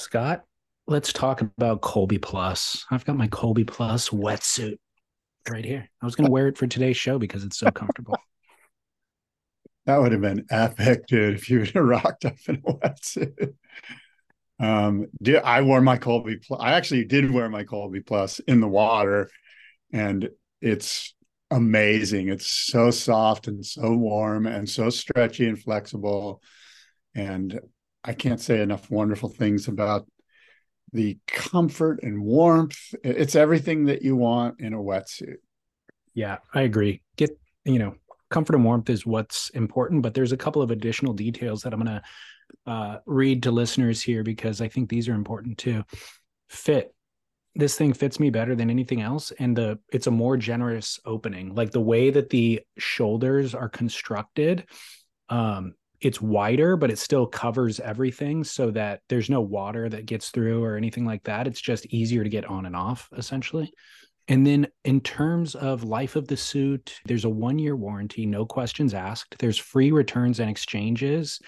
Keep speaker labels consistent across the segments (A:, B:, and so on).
A: Scott, let's talk about Colby Plus. I've got my Colby Plus wetsuit right here. I was going to wear it for today's show because it's so comfortable.
B: that would have been epic, dude, if you would have rocked up in a wetsuit. Um, did I wore my Colby Plus? I actually did wear my Colby Plus in the water, and it's amazing. It's so soft and so warm and so stretchy and flexible. And I can't say enough wonderful things about the comfort and warmth. It's everything that you want in a wetsuit.
A: Yeah, I agree. Get, you know, comfort and warmth is what's important, but there's a couple of additional details that I'm going to uh, read to listeners here because I think these are important too. Fit. This thing fits me better than anything else, and the it's a more generous opening. Like the way that the shoulders are constructed, um, it's wider, but it still covers everything so that there's no water that gets through or anything like that. It's just easier to get on and off, essentially. And then in terms of life of the suit, there's a one year warranty, no questions asked. There's free returns and exchanges,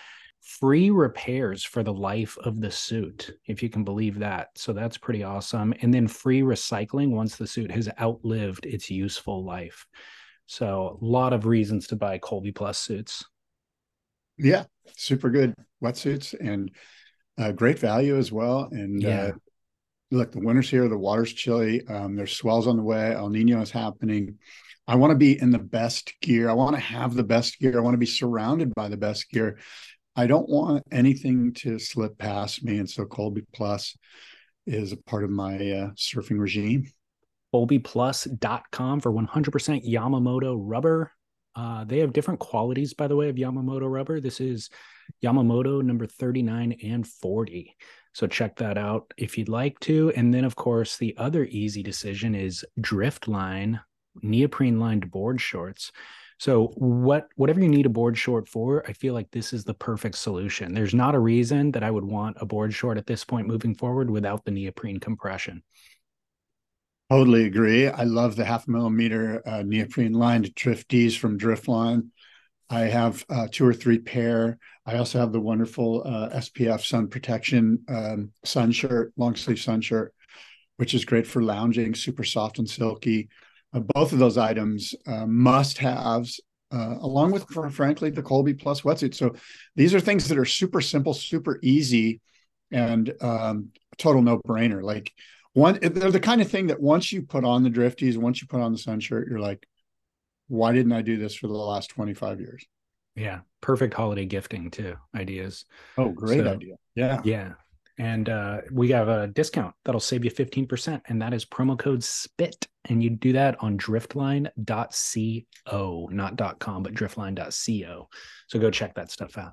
A: free repairs for the life of the suit, if you can believe that. So that's pretty awesome. And then free recycling once the suit has outlived its useful life. So a lot of reasons to buy Colby Plus suits.
B: Yeah, super good wetsuits and uh, great value as well. And uh, yeah. uh, look, the winter's here, the water's chilly, um, there's swells on the way, El Nino is happening. I want to be in the best gear. I want to have the best gear. I want to be surrounded by the best gear. I don't want anything to slip past me. And so Colby Plus is a part of my uh, surfing regime.
A: ColbyPlus.com for 100% Yamamoto rubber. Uh, they have different qualities, by the way, of Yamamoto rubber. This is Yamamoto number 39 and 40. So check that out if you'd like to. And then, of course, the other easy decision is Driftline neoprene lined board shorts. So what whatever you need a board short for, I feel like this is the perfect solution. There's not a reason that I would want a board short at this point moving forward without the neoprene compression.
B: Totally agree. I love the half millimeter uh, neoprene lined drifties from Driftline. I have uh, two or three pair. I also have the wonderful uh, SPF sun protection um, sun shirt, long sleeve sun shirt, which is great for lounging, super soft and silky. Uh, both of those items uh, must haves, uh, along with, frankly, the Colby Plus wetsuit. So these are things that are super simple, super easy, and um, total no brainer. Like one they're the kind of thing that once you put on the drifties once you put on the sun shirt you're like why didn't i do this for the last 25 years?
A: Yeah perfect holiday gifting too ideas.
B: Oh great so, idea. Yeah.
A: Yeah and uh, we have a discount that'll save you 15% and that is promo code spit and you do that on driftline.co not .com but driftline.co so go check that stuff out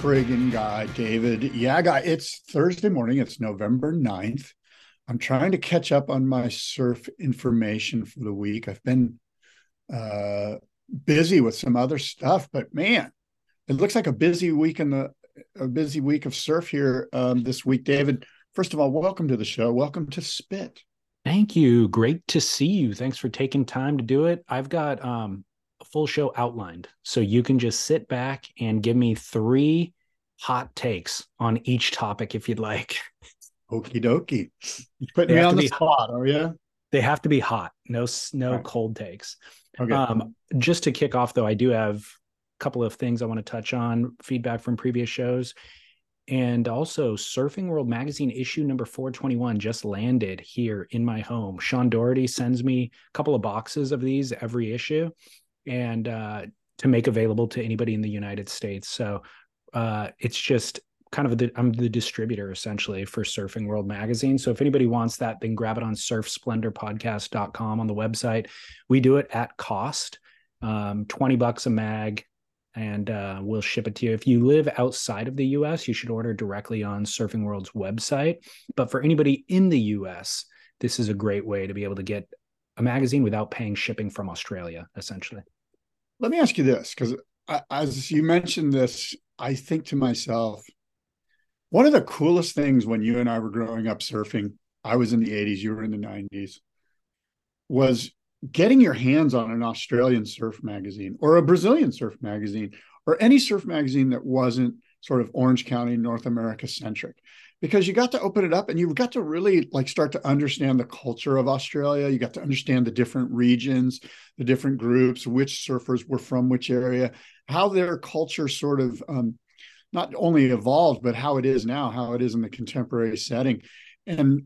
B: friggin' guy, David Yaga. It's Thursday morning. It's November 9th. I'm trying to catch up on my surf information for the week. I've been uh, busy with some other stuff, but man, it looks like a busy week in the a busy week of surf here um, this week. David, first of all, welcome to the show. Welcome to Spit.
A: Thank you. Great to see you. Thanks for taking time to do it. I've got um, full show outlined. So you can just sit back and give me three hot takes on each topic if you'd like.
B: Okie dokie. You putting me on the spot, are you?
A: They have to be hot. No, no right. cold takes. Okay. Um, just to kick off, though, I do have a couple of things I want to touch on. Feedback from previous shows, and also Surfing World Magazine issue number 421 just landed here in my home. Sean Doherty sends me a couple of boxes of these every issue, and uh, to make available to anybody in the United States. So uh, it's just kind of the I'm the distributor essentially for Surfing World magazine. So if anybody wants that, then grab it on surfsplendorpodcast.com on the website. We do it at cost. Um, 20 bucks a mag. and uh, we'll ship it to you. If you live outside of the US, you should order directly on Surfing World's website. But for anybody in the US, this is a great way to be able to get a magazine without paying shipping from Australia, essentially.
B: Let me ask you this because as you mentioned this, I think to myself, one of the coolest things when you and I were growing up surfing, I was in the 80s, you were in the 90s, was getting your hands on an Australian surf magazine or a Brazilian surf magazine or any surf magazine that wasn't sort of Orange County, North America centric, because you got to open it up and you got to really like start to understand the culture of Australia. You got to understand the different regions, the different groups, which surfers were from which area, how their culture sort of um, not only evolved, but how it is now, how it is in the contemporary setting. And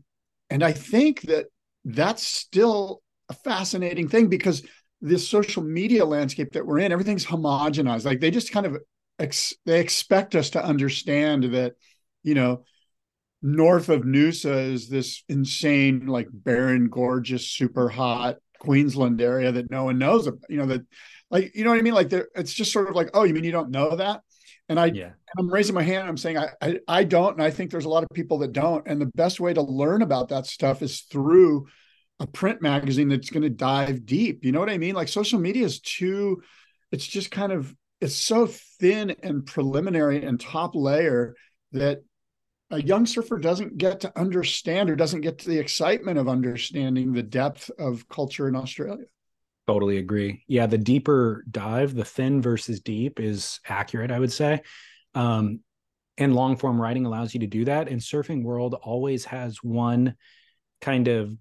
B: and I think that that's still a fascinating thing because this social media landscape that we're in, everything's homogenized. Like they just kind of ex- they expect us to understand that, you know, north of Noosa is this insane, like barren, gorgeous, super hot Queensland area that no one knows about. You know that, like you know what I mean. Like it's just sort of like, oh, you mean you don't know that? And I, yeah. I'm raising my hand. I'm saying I, I, I don't, and I think there's a lot of people that don't. And the best way to learn about that stuff is through a print magazine that's going to dive deep. You know what I mean? Like social media is too, it's just kind of, it's so thin and preliminary and top layer that a young surfer doesn't get to understand or doesn't get to the excitement of understanding the depth of culture in Australia.
A: Totally agree. Yeah, the deeper dive, the thin versus deep is accurate, I would say. Um, and long form writing allows you to do that. And Surfing World always has one kind of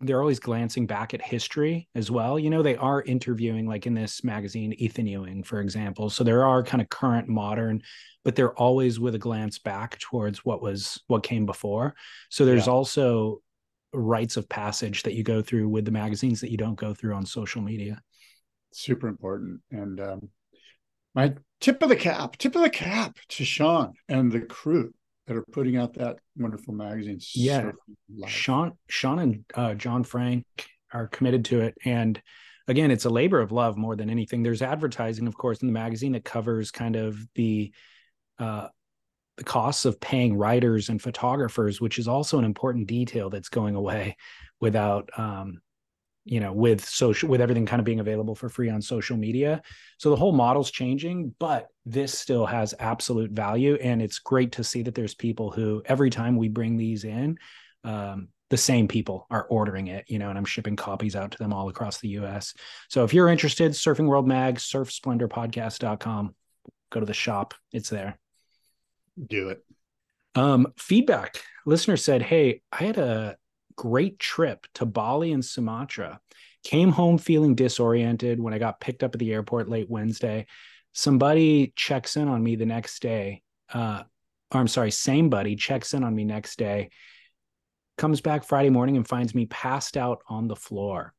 A: they're always glancing back at history as well. You know, they are interviewing, like in this magazine, Ethan Ewing, for example. So there are kind of current, modern, but they're always with a glance back towards what was what came before. So there's yeah. also rites of passage that you go through with the magazines that you don't go through on social media.
B: Super important. And um, my tip of the cap, tip of the cap to Sean and the crew that are putting out that wonderful magazine.
A: Yeah, Sean, Sean, and uh, John Frank are committed to it, and again, it's a labor of love more than anything. There's advertising, of course, in the magazine that covers kind of the uh, the costs of paying writers and photographers, which is also an important detail that's going away without um, you know with social with everything kind of being available for free on social media. So the whole model's changing but this still has absolute value. And it's great to see that there's people who every time we bring these in um, the same people are ordering it you know and i'm shipping copies out to them all across the us so if you're interested surfing world mag surfsplendorpodcast.com go to the shop. It's there.
B: Do it.
A: Um feedback. Listener said hey i had a great trip to Bali and Sumatra. Came home feeling disoriented when I got picked up at the airport late Wednesday. Somebody checks in on me the next day. Uh, or I'm sorry, same buddy checks in on me next day, comes back Friday morning and finds me passed out on the floor.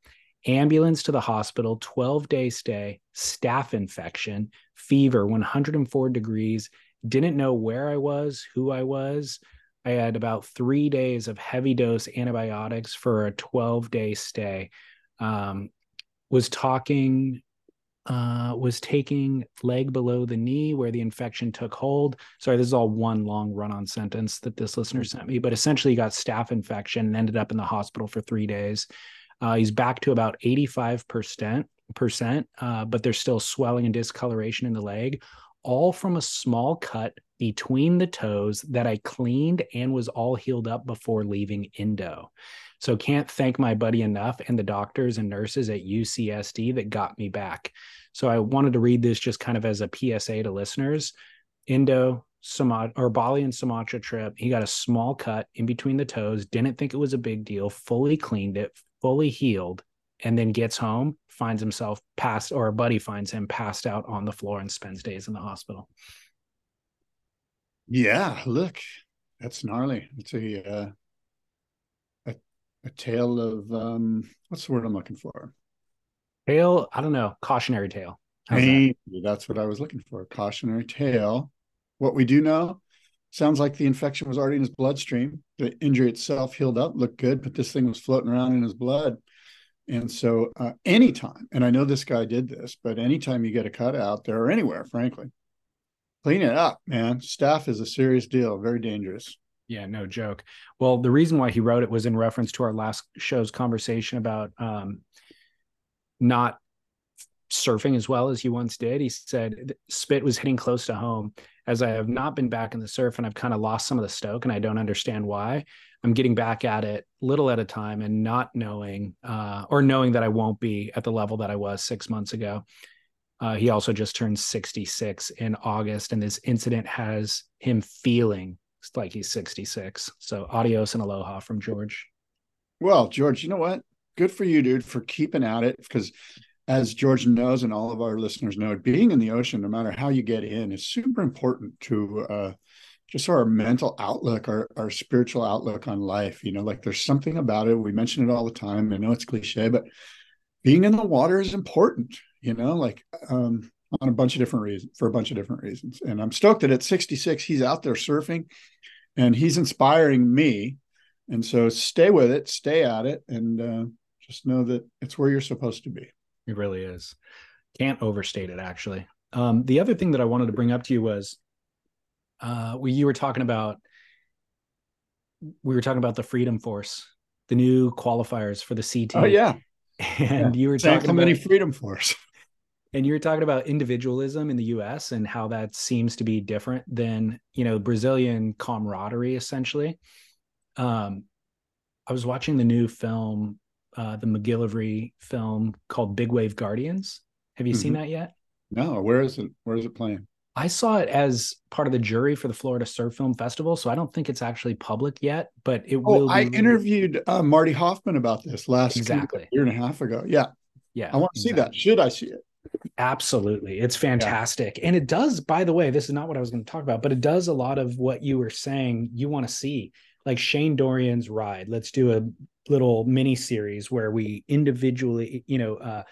A: Ambulance to the hospital, 12 day stay, staph infection, fever, 104 degrees. Didn't know where I was, who I was. I had about three days of heavy dose antibiotics for a 12 day stay. Um, was talking, uh, was taking leg below the knee where the infection took hold. Sorry, this is all one long run on sentence that this listener sent me, but essentially he got staph infection and ended up in the hospital for three days. Uh, he's back to about 85%, uh, but there's still swelling and discoloration in the leg, all from a small cut between the toes that I cleaned and was all healed up before leaving Indo. So can't thank my buddy enough and the doctors and nurses at UCSD that got me back. So I wanted to read this just kind of as a PSA to listeners. Indo, Sumatra or Bali and Sumatra trip. He got a small cut in between the toes, didn't think it was a big deal, fully cleaned it, fully healed, and then gets home, finds himself passed, or a buddy finds him passed out on the floor and spends days in the hospital.
B: Yeah, look, that's gnarly. It's a uh, a, a tale of um, what's the word I'm looking for?
A: Tale, I don't know, cautionary tale.
B: That? That's what I was looking for. Cautionary tale. What we do know sounds like the infection was already in his bloodstream. The injury itself healed up, looked good, but this thing was floating around in his blood. And so, uh, anytime, and I know this guy did this, but anytime you get a cut out there or anywhere, frankly, clean it up, man. Staph is a serious deal, very dangerous.
A: Yeah, no joke. Well, the reason why he wrote it was in reference to our last show's conversation about um, not surfing as well as he once did. He said spit was hitting close to home. As I have not been back in the surf and I've kind of lost some of the stoke and I don't understand why. I'm getting back at it little at a time and not knowing uh, or knowing that I won't be at the level that I was six months ago. Uh, he also just turned 66 in August, and this incident has him feeling like he's 66. So adios and aloha from George.
B: Well, George, you know what? Good for you, dude, for keeping at it. Because as George knows, and all of our listeners know, being in the ocean, no matter how you get in, is super important to uh, just our mental outlook, our, our spiritual outlook on life. You know, like there's something about it. We mention it all the time. I know it's cliche, but being in the water is important, you know, like um, on a bunch of different reasons, for a bunch of different reasons. And I'm stoked that at 66, he's out there surfing and he's inspiring me. And so stay with it, stay at it, and uh, just know that it's where you're supposed to be.
A: It really is. Can't overstate it, actually. Um, the other thing that I wanted to bring up to you was uh, we, you were talking about we were talking about the Freedom Force, the new qualifiers for the CT.
B: Oh yeah,
A: and yeah. you were
B: talking about many Freedom Force.
A: And you're talking about individualism in the U.S. and how that seems to be different than you know Brazilian camaraderie, essentially. Um, I was watching the new film, uh, the MacGillivray film called Big Wave Guardians. Have you mm-hmm. seen that yet?
B: No. Where is it? Where is it playing?
A: I saw it as part of the jury for the Florida Surf Film Festival, so I don't think it's actually public yet, but it will. oh, will.
B: I interviewed uh, Marty Hoffman about this last
A: exactly
B: year and a half ago. Yeah,
A: yeah,
B: I want to exactly. see that. Should I see it?
A: Absolutely, it's fantastic, yeah. and it does. By the way, this is not what I was going to talk about, but it does a lot of what you were saying. You want to see, like Shane Dorian's ride. Let's do a little mini series where we individually, you know, uh,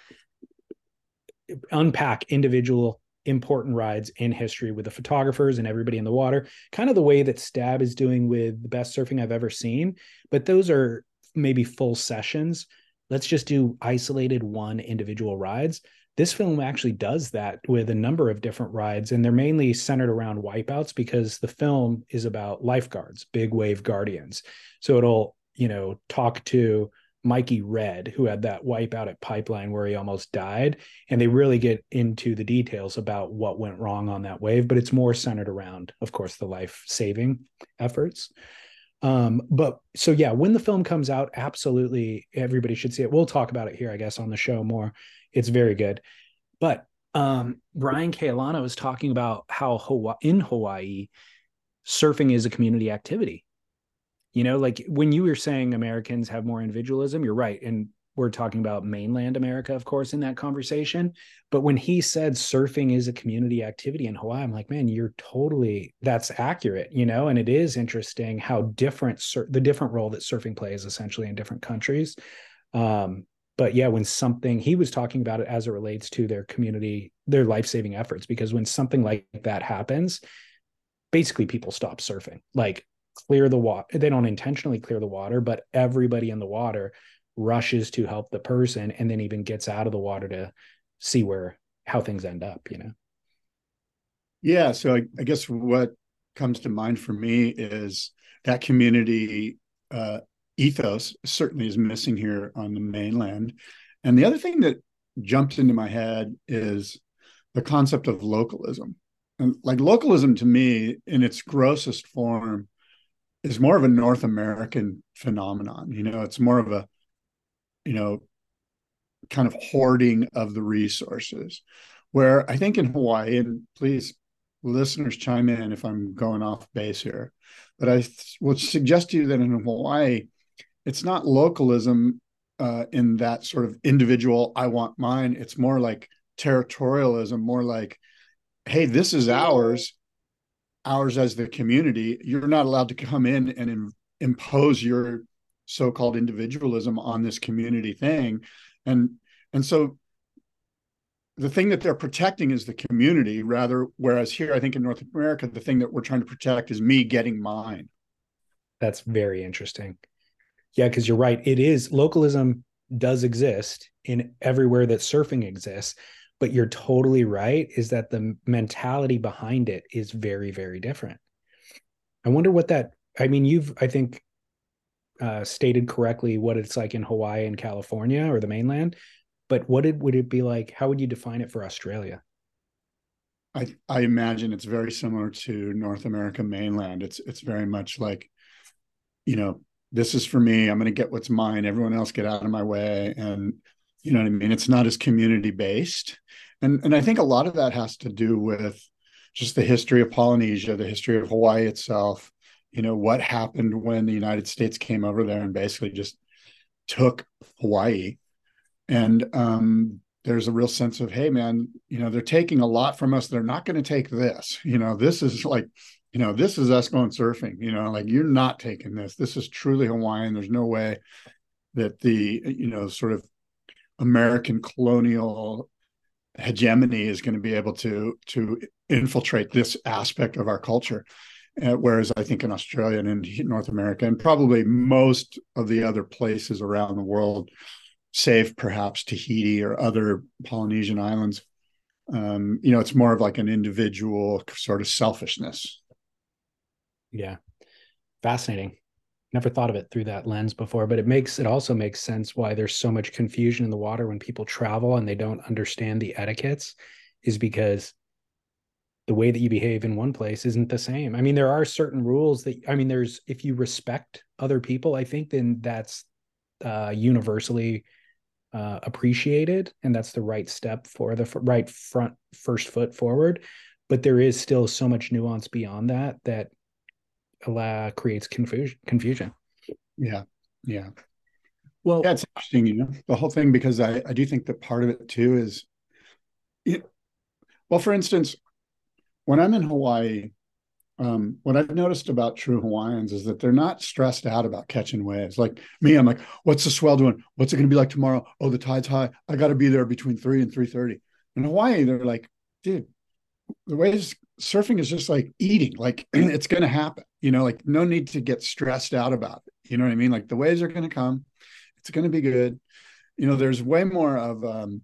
A: unpack individual important rides in history with the photographers and everybody in the water, kind of the way that Stab is doing with the best surfing I've ever seen. But those are maybe full sessions. Let's just do isolated one individual rides. This film actually does that with a number of different rides, and they're mainly centered around wipeouts because the film is about lifeguards, big wave guardians. So it'll, you know, talk to Mikey Red, who had that wipeout at Pipeline where he almost died. And they really get into the details about what went wrong on that wave, but it's more centered around, of course, the life saving efforts. Um, but so yeah, when the film comes out, absolutely everybody should see it. We'll talk about it here, I guess, on the show more. It's very good. But um, Brian Keaulana was talking about how Hawaii, in Hawaii, surfing is a community activity you know, like when you were saying Americans have more individualism, you're right. And we're talking about mainland America, of course, in that conversation. But when he said surfing is a community activity in Hawaii, I'm like, man, you're totally that's accurate, you know. And it is interesting how different sur- the different role that surfing plays essentially in different countries. Um, but yeah, when something he was talking about it as it relates to their community, their life saving efforts, because when something like that happens, basically people stop surfing. Like clear the water. They don't intentionally clear the water, but everybody in the water rushes to help the person and then even gets out of the water to see where how things end up, you know?
B: Yeah. So I, I guess what comes to mind for me is that community uh, ethos certainly is missing here on the mainland. And the other thing that jumped into my head is the concept of localism. And like localism to me, in its grossest form, is more of a North American phenomenon. You know, it's more of a, you know, kind of hoarding of the resources. Where I think in Hawaii, and please, listeners, chime in if I'm going off base here, but I would suggest to you that in Hawaii, it's not localism uh, in that sort of individual, I want mine. It's more like territorialism, more like, hey, this is ours ours as the community, you're not allowed to come in and in, impose your so-called individualism on this community thing. And and so the thing that they're protecting is the community rather whereas here I think in North America the thing that we're trying to protect is me getting mine.
A: That's very interesting. Yeah, because you're right. It is localism does exist in everywhere that surfing exists but you're totally right is that the mentality behind it is very very different. I wonder what that i mean you've i think uh, stated correctly what it's like in hawaii and california or the mainland but what it, would it be like how would you define it for australia?
B: I, I imagine it's very similar to north america mainland. It's it's very much like you know this is for me i'm going to get what's mine everyone else get out of my way and you know what i mean? It's not as community based and and i think a lot of that has to do with just the history of polynesia the history of hawaii itself you know what happened when the united states came over there and basically just took hawaii. And um, there's a real sense of hey man you know they're taking a lot from us they're not going to take this you know? This is like you know this is us going surfing you know like you're not taking this. This is truly hawaiian. There's no way that the you know sort of american colonial hegemony is going to be able to to infiltrate this aspect of our culture uh, whereas i think in australia and in north america and probably most of the other places around the world save perhaps tahiti or other polynesian islands um, you know it's more of like an individual sort of selfishness
A: yeah. Fascinating. Never thought of it through that lens before but it makes it also makes sense why there's so much confusion in the water when people travel and they don't understand the etiquettes is because the way that you behave in one place isn't the same. I mean there are certain rules that i mean there's if you respect other people i think then that's uh universally uh appreciated and that's the right step for the f- right front first foot forward. But there is still so much nuance beyond that that uh, creates confusion. Confusion.
B: Yeah, yeah.
A: Well,
B: yeah, it's interesting, you know, the whole thing because I I do think that part of it too is, it, well, for instance, when I'm in Hawaii, um, what I've noticed about true Hawaiians is that they're not stressed out about catching waves. Like me, I'm like, what's the swell doing? What's it going to be like tomorrow? Oh, the tide's high. I got to be there between three and three thirty. In Hawaii, they're like, dude, the waves surfing is just like eating like it's going to happen you know like no need to get stressed out about it you know what i mean? Like the waves are going to come it's going to be good. You know there's way more of um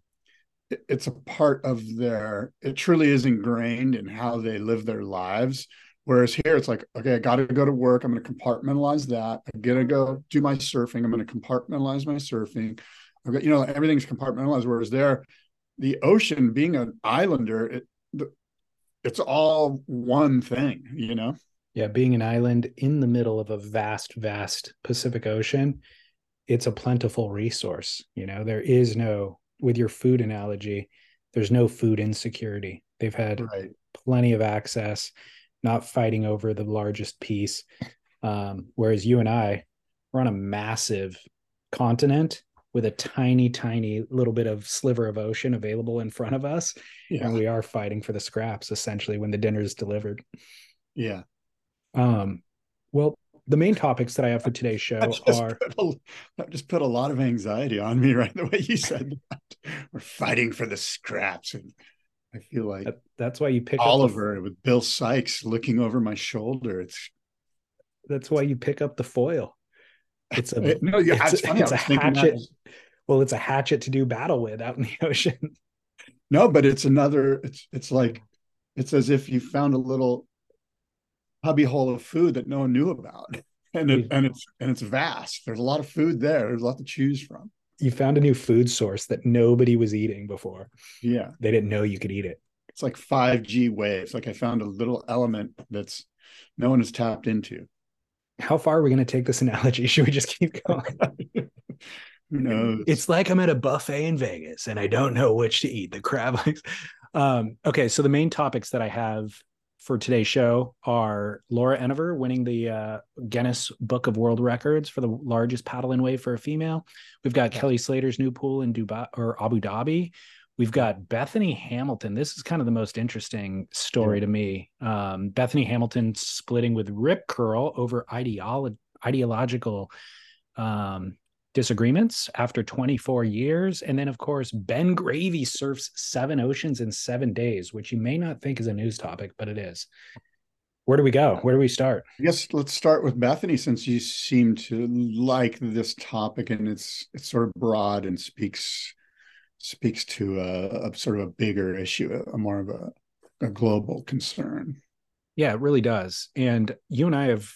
B: it's a part of their it truly is ingrained in how they live their lives. Whereas here it's like okay i got to go to work i'm going to compartmentalize that i'm going to go do my surfing i'm going to compartmentalize my surfing. I've got you know everything's compartmentalized whereas there the ocean being an islander it, it's all one thing, you know?
A: Yeah, being an island in the middle of a vast, vast Pacific Ocean, it's a plentiful resource. You know, there is no, with your food analogy, there's no food insecurity. They've had right. plenty of access, not fighting over the largest piece. Um, whereas you and I, we're on a massive continent with a tiny, tiny little bit of sliver of ocean available in front of us. Yeah. And we are fighting for the scraps essentially when the dinner is delivered.
B: Yeah.
A: Um, well, the main topics that I have for today's show are
B: that just put a lot of anxiety on me, right? The way you said that. We're fighting for the scraps. And I feel like that,
A: that's why you pick
B: Oliver the, with Bill Sykes looking over my shoulder. It's
A: that's why you pick up the foil. It's a
B: no, yeah, it's, funny.
A: It's a hatchet. Well, it's a hatchet to do battle with out in the ocean.
B: No, but it's another. It's it's like it's as if you found a little hubby hole of food that no one knew about, and it, and it's and it's vast. There's a lot of food there. There's a lot to choose from.
A: You found a new food source that nobody was eating before.
B: Yeah,
A: they didn't know you could eat it.
B: It's like five G waves. Like I found a little element that's no one has tapped into
A: how far are we going to take this analogy? Should we just keep going?
B: Who knows?
A: It's like I'm at a buffet in Vegas and I don't know which to eat. The crab legs. Um, okay, so the main topics that I have for today's show are Laura Enever winning the uh, Guinness Book of World Records for the largest paddle in wave for a female. We've got Kelly Slater's new pool in Dubai or Abu Dhabi. We've got Bethany Hamilton. This is kind of the most interesting story yeah. to me. Um, Bethany Hamilton splitting with Rip Curl over ideolo- ideological um, disagreements after 24 years. And then, of course, Ben Gravy surfs seven oceans in seven days, which you may not think is a news topic, but it is. where do we go? Where do we start?
B: Yes, let's start with Bethany, since you seem to like this topic and it's it's sort of broad and speaks speaks to a, a sort of a bigger issue, a more of a, a global concern.
A: Yeah, it really does. And you and I have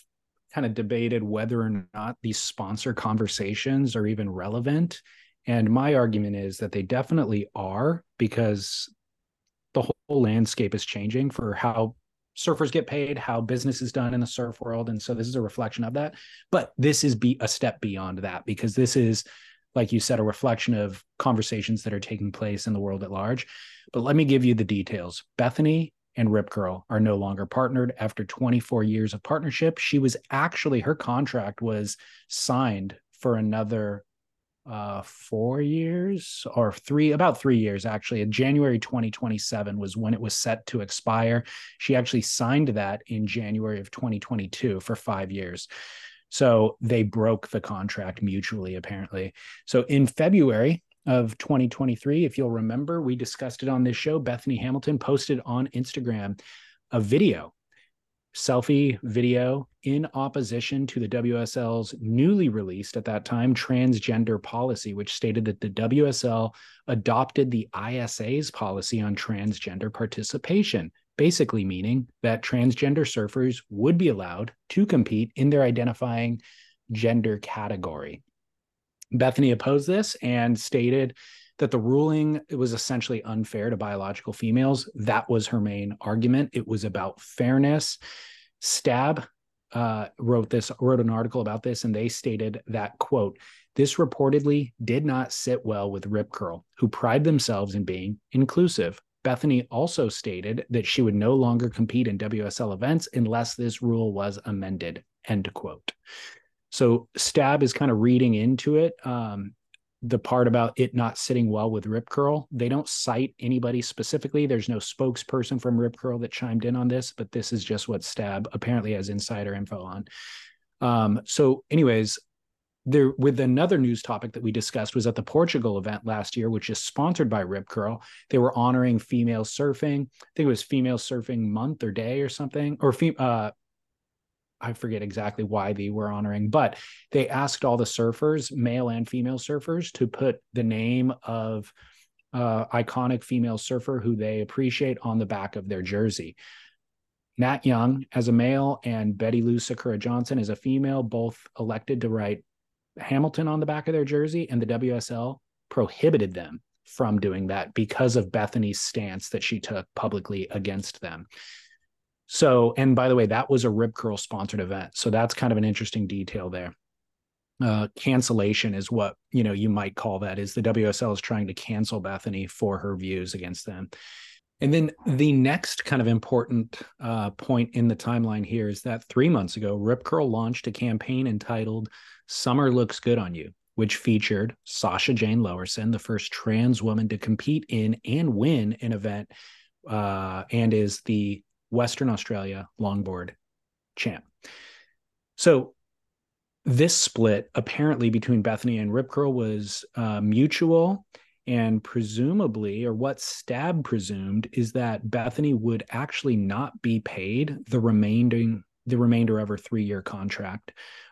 A: kind of debated whether or not these sponsor conversations are even relevant. And my argument is that they definitely are because the whole landscape is changing for how surfers get paid, how business is done in the surf world. And so this is a reflection of that. But this is be a step beyond that because this is, like you said, a reflection of conversations that are taking place in the world at large. But let me give you the details. Bethany and Rip Curl are no longer partnered after 24 years of partnership. She was actually, her contract was signed for another uh, four years or three, about three years actually. In January 2027 was when it was set to expire. She actually signed that in January of 2022 for five years. So they broke the contract mutually, apparently. So in February of 2023, if you'll remember, we discussed it on this show. Bethany Hamilton posted on Instagram a video selfie video in opposition to the WSL's newly released at that time transgender policy, which stated that the WSL adopted the ISA's policy on transgender participation, basically meaning that transgender surfers would be allowed to compete in their identifying gender category. Bethany opposed this and stated that the ruling was essentially unfair to biological females. That was her main argument. It was about fairness. Stab uh, wrote this wrote an article about this, and they stated that quote this reportedly did not sit well with Rip Curl, who pride themselves in being inclusive. Bethany also stated that she would no longer compete in WSL events unless this rule was amended. End quote. So Stab is kind of reading into it. Um, the part about it not sitting well with Rip Curl. They don't cite anybody specifically. There's no spokesperson from Rip Curl that chimed in on this, but this is just what Stab apparently has insider info on. Um, so, anyways, there with another news topic that we discussed was at the Portugal event last year, which is sponsored by Rip Curl. They were honoring female surfing. I think it was Female Surfing Month or Day or something, or uh, I forget exactly why they were honoring, but they asked all the surfers, male and female surfers, to put the name of uh, iconic female surfer who they appreciate on the back of their jersey. Nat Young as a male and Betty Lou Sakura Johnson as a female, both elected to write Hamilton on the back of their jersey, and the WSL prohibited them from doing that because of Bethany's stance that she took publicly against them. So, and by the way, that was a Rip Curl sponsored event. So that's kind of an interesting detail there. Uh, cancellation is what you know you might call that is the WSL is trying to cancel Bethany for her views against them. And then the next kind of important uh, point in the timeline here is that three months ago, Rip Curl launched a campaign entitled "Summer Looks Good on You," which featured Sasha Jane Lowerson, the first trans woman to compete in and win an event, uh, and is the Western Australia longboard champ. So this split apparently between Bethany and Rip Curl was uh, mutual and presumably or what stab presumed is that bethany would actually not be paid the remaining the remainder of her three year contract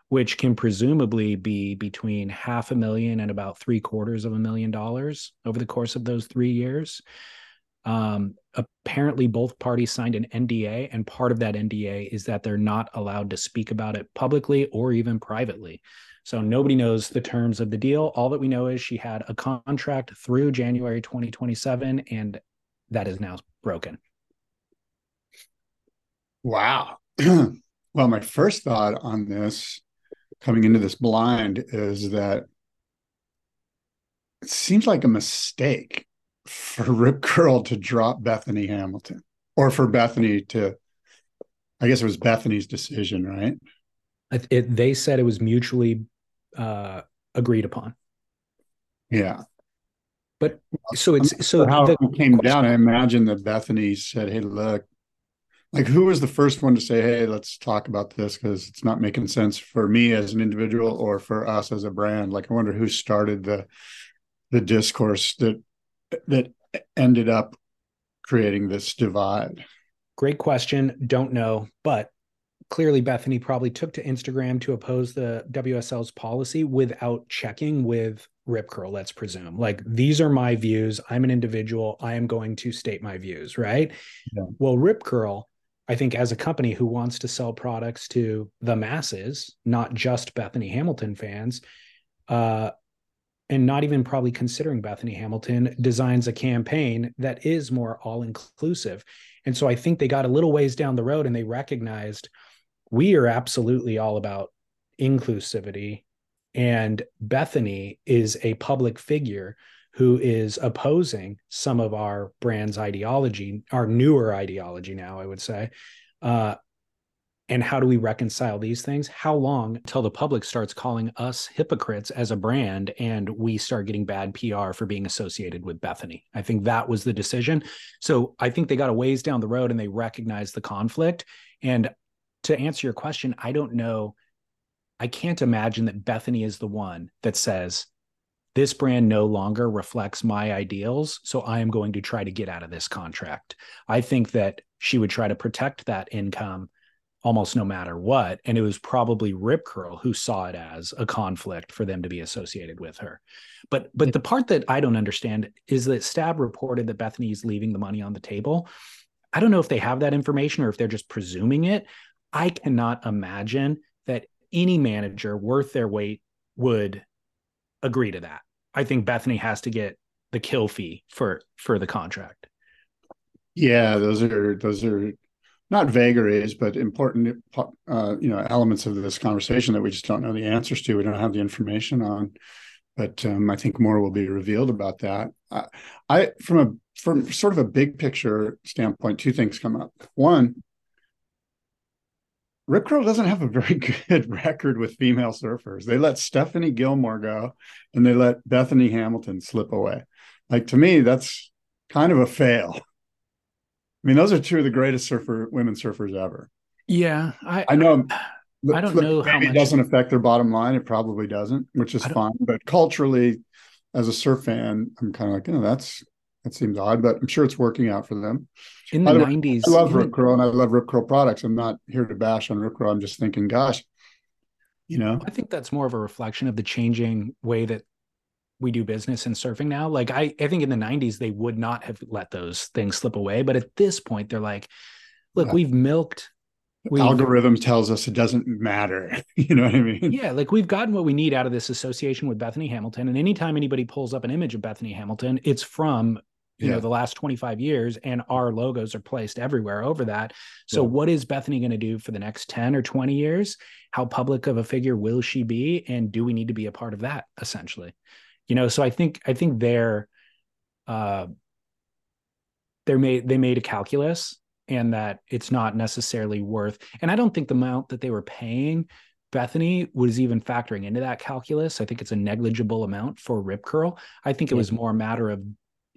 A: which can presumably be between half a million and about three quarters of a million dollars over the course of those three years um, apparently, both parties signed an NDA, and part of that NDA is that they're not allowed to speak about it publicly or even privately. So nobody knows the terms of the deal. All that we know is she had a contract through January 2027, and that is now broken.
B: Wow. well, my first thought on this coming into this blind is that it seems like a mistake for Rip Curl to drop Bethany Hamilton or for Bethany to, I guess it was Bethany's decision, right?
A: It, it, they said it was mutually uh, agreed upon.
B: Yeah.
A: But so it's so
B: how the, it came down. I imagine that Bethany said, Hey, look, like who was the first one to say, Hey, let's talk about this because it's not making sense for me as an individual or for us as a brand. Like I wonder who started the the discourse that that ended up creating this divide?
A: great question. Don't know, but clearly Bethany probably took to Instagram to oppose the WSL's policy without checking with Rip Curl, let's presume. Like, these are my views. I'm an individual. I am going to state my views, right? Yeah. Well, Rip Curl, I think, as a company who wants to sell products to the masses, not just Bethany Hamilton fans, uh, and not even probably considering Bethany Hamilton, designs a campaign that is more all inclusive. And so I think they got a little ways down the road and they recognized we are absolutely all about inclusivity. And Bethany is a public figure who is opposing some of our brand's ideology, our newer ideology now, I would say. Uh, and how do we reconcile these things? How long until the public starts calling us hypocrites as a brand and we start getting bad PR for being associated with Bethany? I think that was the decision. So I think they got a ways down the road and they recognized the conflict. And to answer your question, I don't know. I can't imagine that Bethany is the one that says, this brand no longer reflects my ideals. So I am going to try to get out of this contract. I think that she would try to protect that income almost no matter what. And it was probably Rip Curl who saw it as a conflict for them to be associated with her. But but the part that I don't understand is that Stab reported that Bethany is leaving the money on the table. I don't know if they have that information or if they're just presuming it. I cannot imagine that any manager worth their weight would agree to that. I think Bethany has to get the kill fee for for the contract.
B: Yeah, those are those are not vagaries, but important uh, you know elements of this conversation that we just don't know the answers to. We don't have the information on, but um, I think more will be revealed about that. I, I from a from sort of a big picture standpoint, two things come up. One, Rip Curl doesn't have a very good record with female surfers. They let Stephanie Gilmore go and they let Bethany Hamilton slip away. Like to me, that's kind of a fail. I mean, those are two of the greatest surfer women surfers ever.
A: Yeah, I
B: I know.
A: I don't know
B: how much... it doesn't affect their bottom line. It probably doesn't, which is fine. But culturally, as a surf fan, I'm kind of like, you know, that's that seems odd, but I'm sure it's working out for them.
A: In the nineties,
B: I love Rip Curl and I love Rip Curl products. I'm not here to bash on Rip Curl. I'm just thinking, gosh, you know.
A: I think that's more of a reflection of the changing way that we do business in surfing now. Like I, I think in the '90s they would not have let those things slip away, but at this point they're like, look, yeah. we've milked
B: we algorithm tells us it doesn't matter. you know what I mean?
A: Yeah, like we've gotten what we need out of this association with Bethany Hamilton. And anytime anybody pulls up an image of Bethany Hamilton, it's from you yeah. know the last 25 years and our logos are placed everywhere over that. So yeah. what is bethany going to do for the next 10 or 20 years? How public of a figure will she be and do we need to be a part of that essentially? You know so i think i think they're uh they're made they made a calculus and that it's not necessarily worth and i don't think the amount that they were paying bethany was even factoring into that calculus. I think it's a negligible amount for rip curl. I think it was more a matter of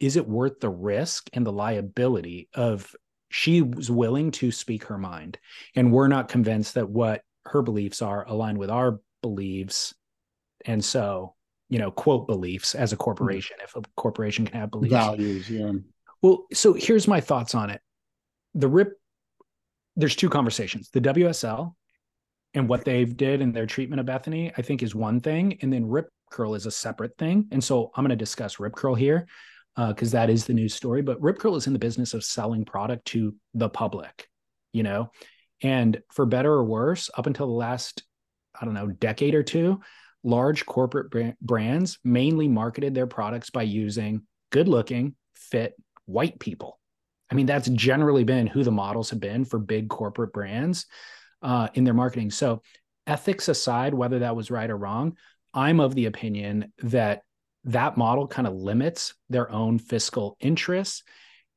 A: is it worth the risk and the liability of she was willing to speak her mind and we're not convinced that what her beliefs are aligned with our beliefs. And so you know quote beliefs as a corporation if a corporation can have beliefs.
B: Values yeah.
A: Well so here's my thoughts on it. The rip there's two conversations the wsl and what they've did in their treatment of bethany i think is one thing and then rip curl is a separate thing. And so i'm going to discuss rip curl here because uh, that is the news story. But Rip Curl is in the business of selling product to the public, you know, and for better or worse, up until the last, I don't know, decade or two, large corporate brands mainly marketed their products by using good looking, fit white people. I mean, that's generally been who the models have been for big corporate brands uh, in their marketing. So, ethics aside, whether that was right or wrong, I'm of the opinion that that model kind of limits their own fiscal interests.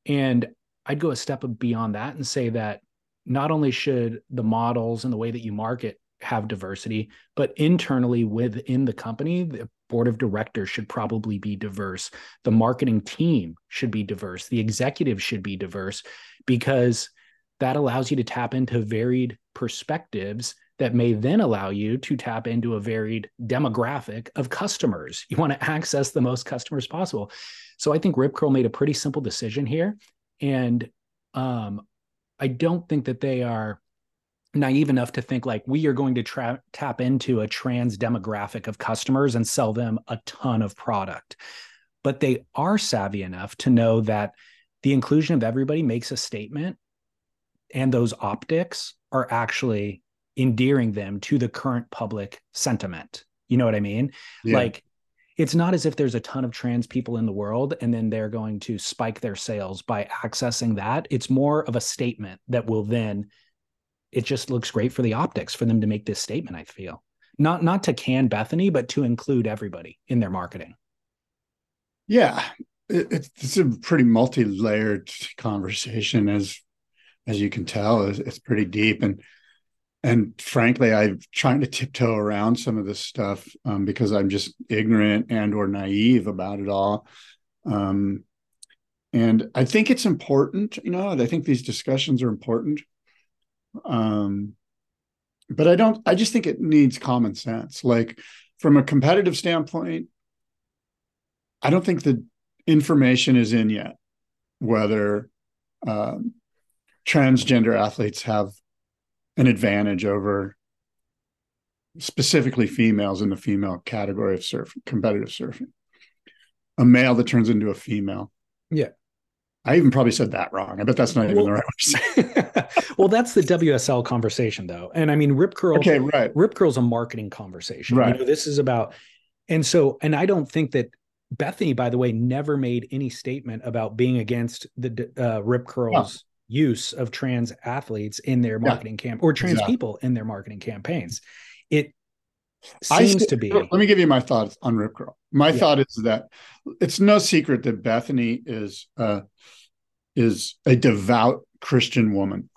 A: And I'd go a step beyond that and say that not only should the models and the way that you market have diversity, but internally within the company, the board of directors should probably be diverse. The marketing team should be diverse. The executive should be diverse because that allows you to tap into varied perspectives that may then allow you to tap into a varied demographic of customers. You want to access the most customers possible. So I think Rip Curl made a pretty simple decision here. And um, I don't think that they are naive enough to think like we are going to tra- tap into a trans demographic of customers and sell them a ton of product. But they are savvy enough to know that the inclusion of everybody makes a statement and those optics are actually endearing them to the current public sentiment. You know what I mean? Yeah. Like it's not as if there's a ton of trans people in the world and then they're going to spike their sales by accessing that. It's more of a statement that will then it just looks great for the optics for them to make this statement, I feel. Not not to can Bethany, but to include everybody in their marketing.
B: Yeah. It, it's a pretty multi-layered conversation as as you can tell it's, it's pretty deep and and frankly i'm trying to tiptoe around some of this stuff um, because i'm just ignorant and or naive about it all. Um, and i think it's important you know i think these discussions are important. Um, but i don't i just think it needs common sense. Like from a competitive standpoint i don't think the information is in yet whether um, transgender athletes have an advantage over specifically females in the female category of surfing, competitive surfing. A male that turns into a female.
A: Yeah.
B: I even probably said that wrong. I bet that's not even well, the right
A: way well, that's the WSL conversation, though. And I mean, Rip Curl.
B: Okay, right.
A: Rip Curl's a marketing conversation.
B: Right.
A: You know, this is about, and so, and I don't think that Bethany, by the way, never made any statement about being against the uh, Rip Curl's use of trans athletes in their marketing yeah, camp or trans exactly. people in their marketing campaigns. It seems to be.
B: Let me give you my thoughts on Rip Curl. My yeah. thought is that it's no secret that Bethany is uh, is a devout Christian woman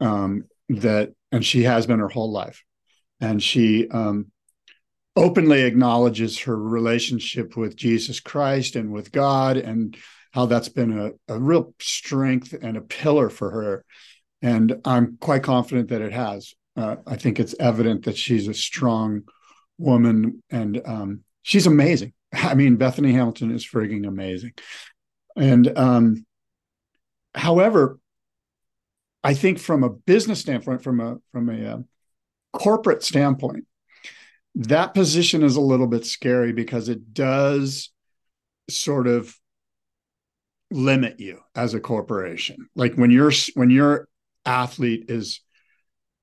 B: um, that, and she has been her whole life, and she um, openly acknowledges her relationship with Jesus Christ and with God and how that's been a, a real strength and a pillar for her. And I'm quite confident that it has. Uh, I think it's evident that she's a strong woman and um, she's amazing. I mean, Bethany Hamilton is frigging amazing. And um, however, I think from a business standpoint, from a from a uh, corporate standpoint, that position is a little bit scary because it does sort of limit you as a corporation. Like when your when your athlete is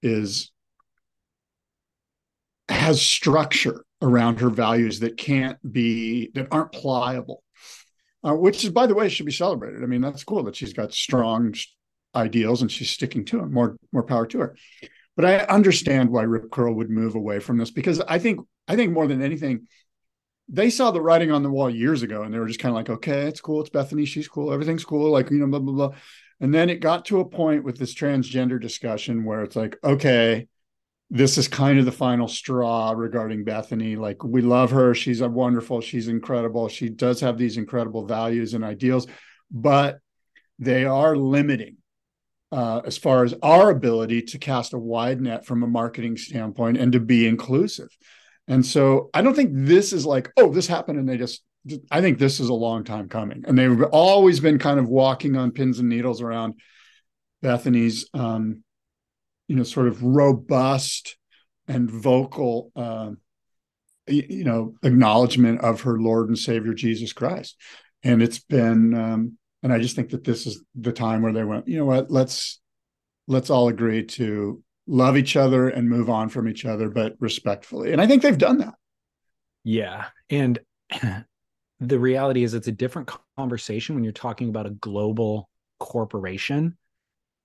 B: is has structure around her values that can't be that aren't pliable uh, which is by the way should be celebrated. I mean that's cool that she's got strong ideals and she's sticking to them more more power to her. But i understand why rip curl would move away from this because i think i think more than anything they saw the writing on the wall years ago and they were just kind of like, okay, it's cool. It's Bethany. She's cool. Everything's cool. Like, you know, blah, blah, blah. And then it got to a point with this transgender discussion where it's like, okay, this is kind of the final straw regarding Bethany. Like, we love her. She's a wonderful. She's incredible. She does have these incredible values and ideals, but they are limiting uh, as far as our ability to cast a wide net from a marketing standpoint and to be inclusive. And so I don't think this is like, oh, this happened and they just I think this is a long time coming. And they've always been kind of walking on pins and needles around Bethany's um, you know, sort of robust and vocal uh, you know, acknowledgement of her Lord and Savior Jesus Christ. And it's been um, and I just think that this is the time where they went, you know what, let's let's all agree to love each other and move on from each other, but respectfully. And I think they've done that.
A: Yeah. And the reality is, it's a different conversation when you're talking about a global corporation.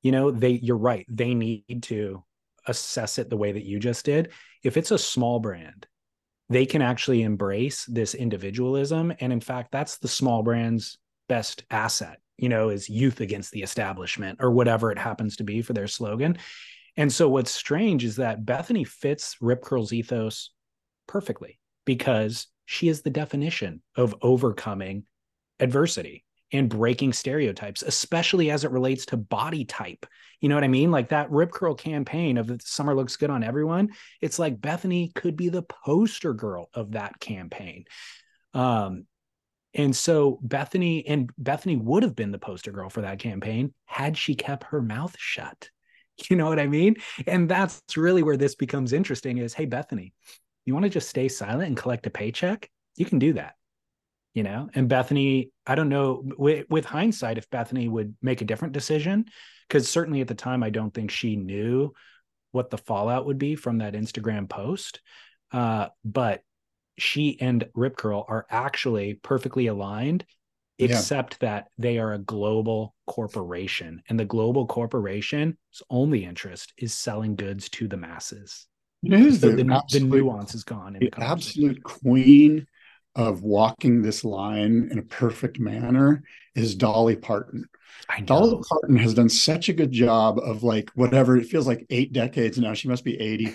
A: You know, they, you're right. They need to assess it the way that you just did. If it's a small brand, they can actually embrace this individualism. And in fact, that's the small brand's best asset, you know, is youth against the establishment or whatever it happens to be for their slogan. And so what's strange is that Bethany fits Rip Curl's ethos perfectly because she is the definition of overcoming adversity and breaking stereotypes, especially as it relates to body type. You know what I mean? Like that Rip Curl campaign of summer looks good on everyone. It's like Bethany could be the poster girl of that campaign. Um, And so Bethany and Bethany would have been the poster girl for that campaign had she kept her mouth shut. You know what I mean? And that's really where this becomes interesting is hey Bethany, you want to just stay silent and collect a paycheck? You can do that. You know, and Bethany, I don't know with, with hindsight if Bethany would make a different decision because certainly at the time I don't think she knew what the fallout would be from that Instagram post. Uh, but she and Rip Curl are actually perfectly aligned, except yeah. that they are a global corporation. And the global corporation's only interest is selling goods to the masses.
B: You know,
A: so
B: the,
A: the,
B: absolute,
A: the nuance is gone.
B: the, the absolute queen of walking this line in a perfect manner is Dolly Parton. Dolly Parton has done such a good job of like whatever it feels like eight decades now. She must be 80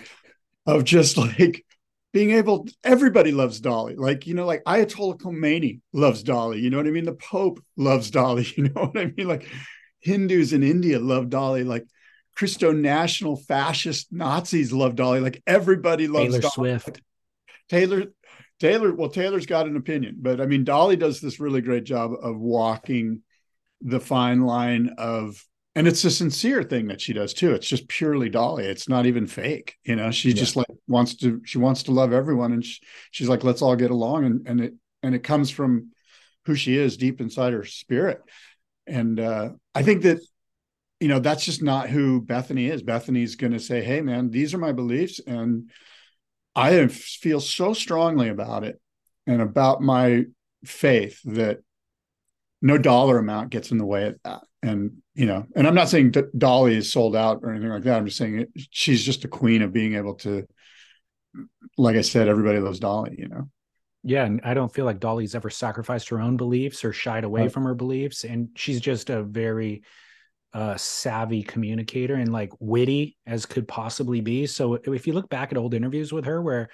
B: of just like being able everybody loves dolly. Like you know like ayatollah khomeini loves dolly. You know what i mean? The pope loves dolly. You know what i mean? Like hindus in india love dolly. Like christo national fascist nazis love dolly. Like everybody loves
A: taylor
B: dolly.
A: swift.
B: Taylor taylor well taylor's got an opinion but i mean dolly does this really great job of walking the fine line of and it's a sincere thing that she does too. It's just purely dolly. It's not even fake you know? She yeah. just like wants to she wants to love everyone and she, she's like let's all get along and and it and it comes from who she is deep inside her spirit. And uh i think that you know that's just not who bethany is. Bethany's going to say hey man these are my beliefs and i feel so strongly about it and about my faith that no dollar amount gets in the way of that. And you know, and I'm not saying that Dolly is sold out or anything like that. I'm just saying she's just a queen of being able to, like I said, everybody loves Dolly, you know.
A: Yeah, and I don't feel like Dolly's ever sacrificed her own beliefs or shied away right. from her beliefs, and she's just a very uh, savvy communicator and like witty as could possibly be. So if you look back at old interviews with her, where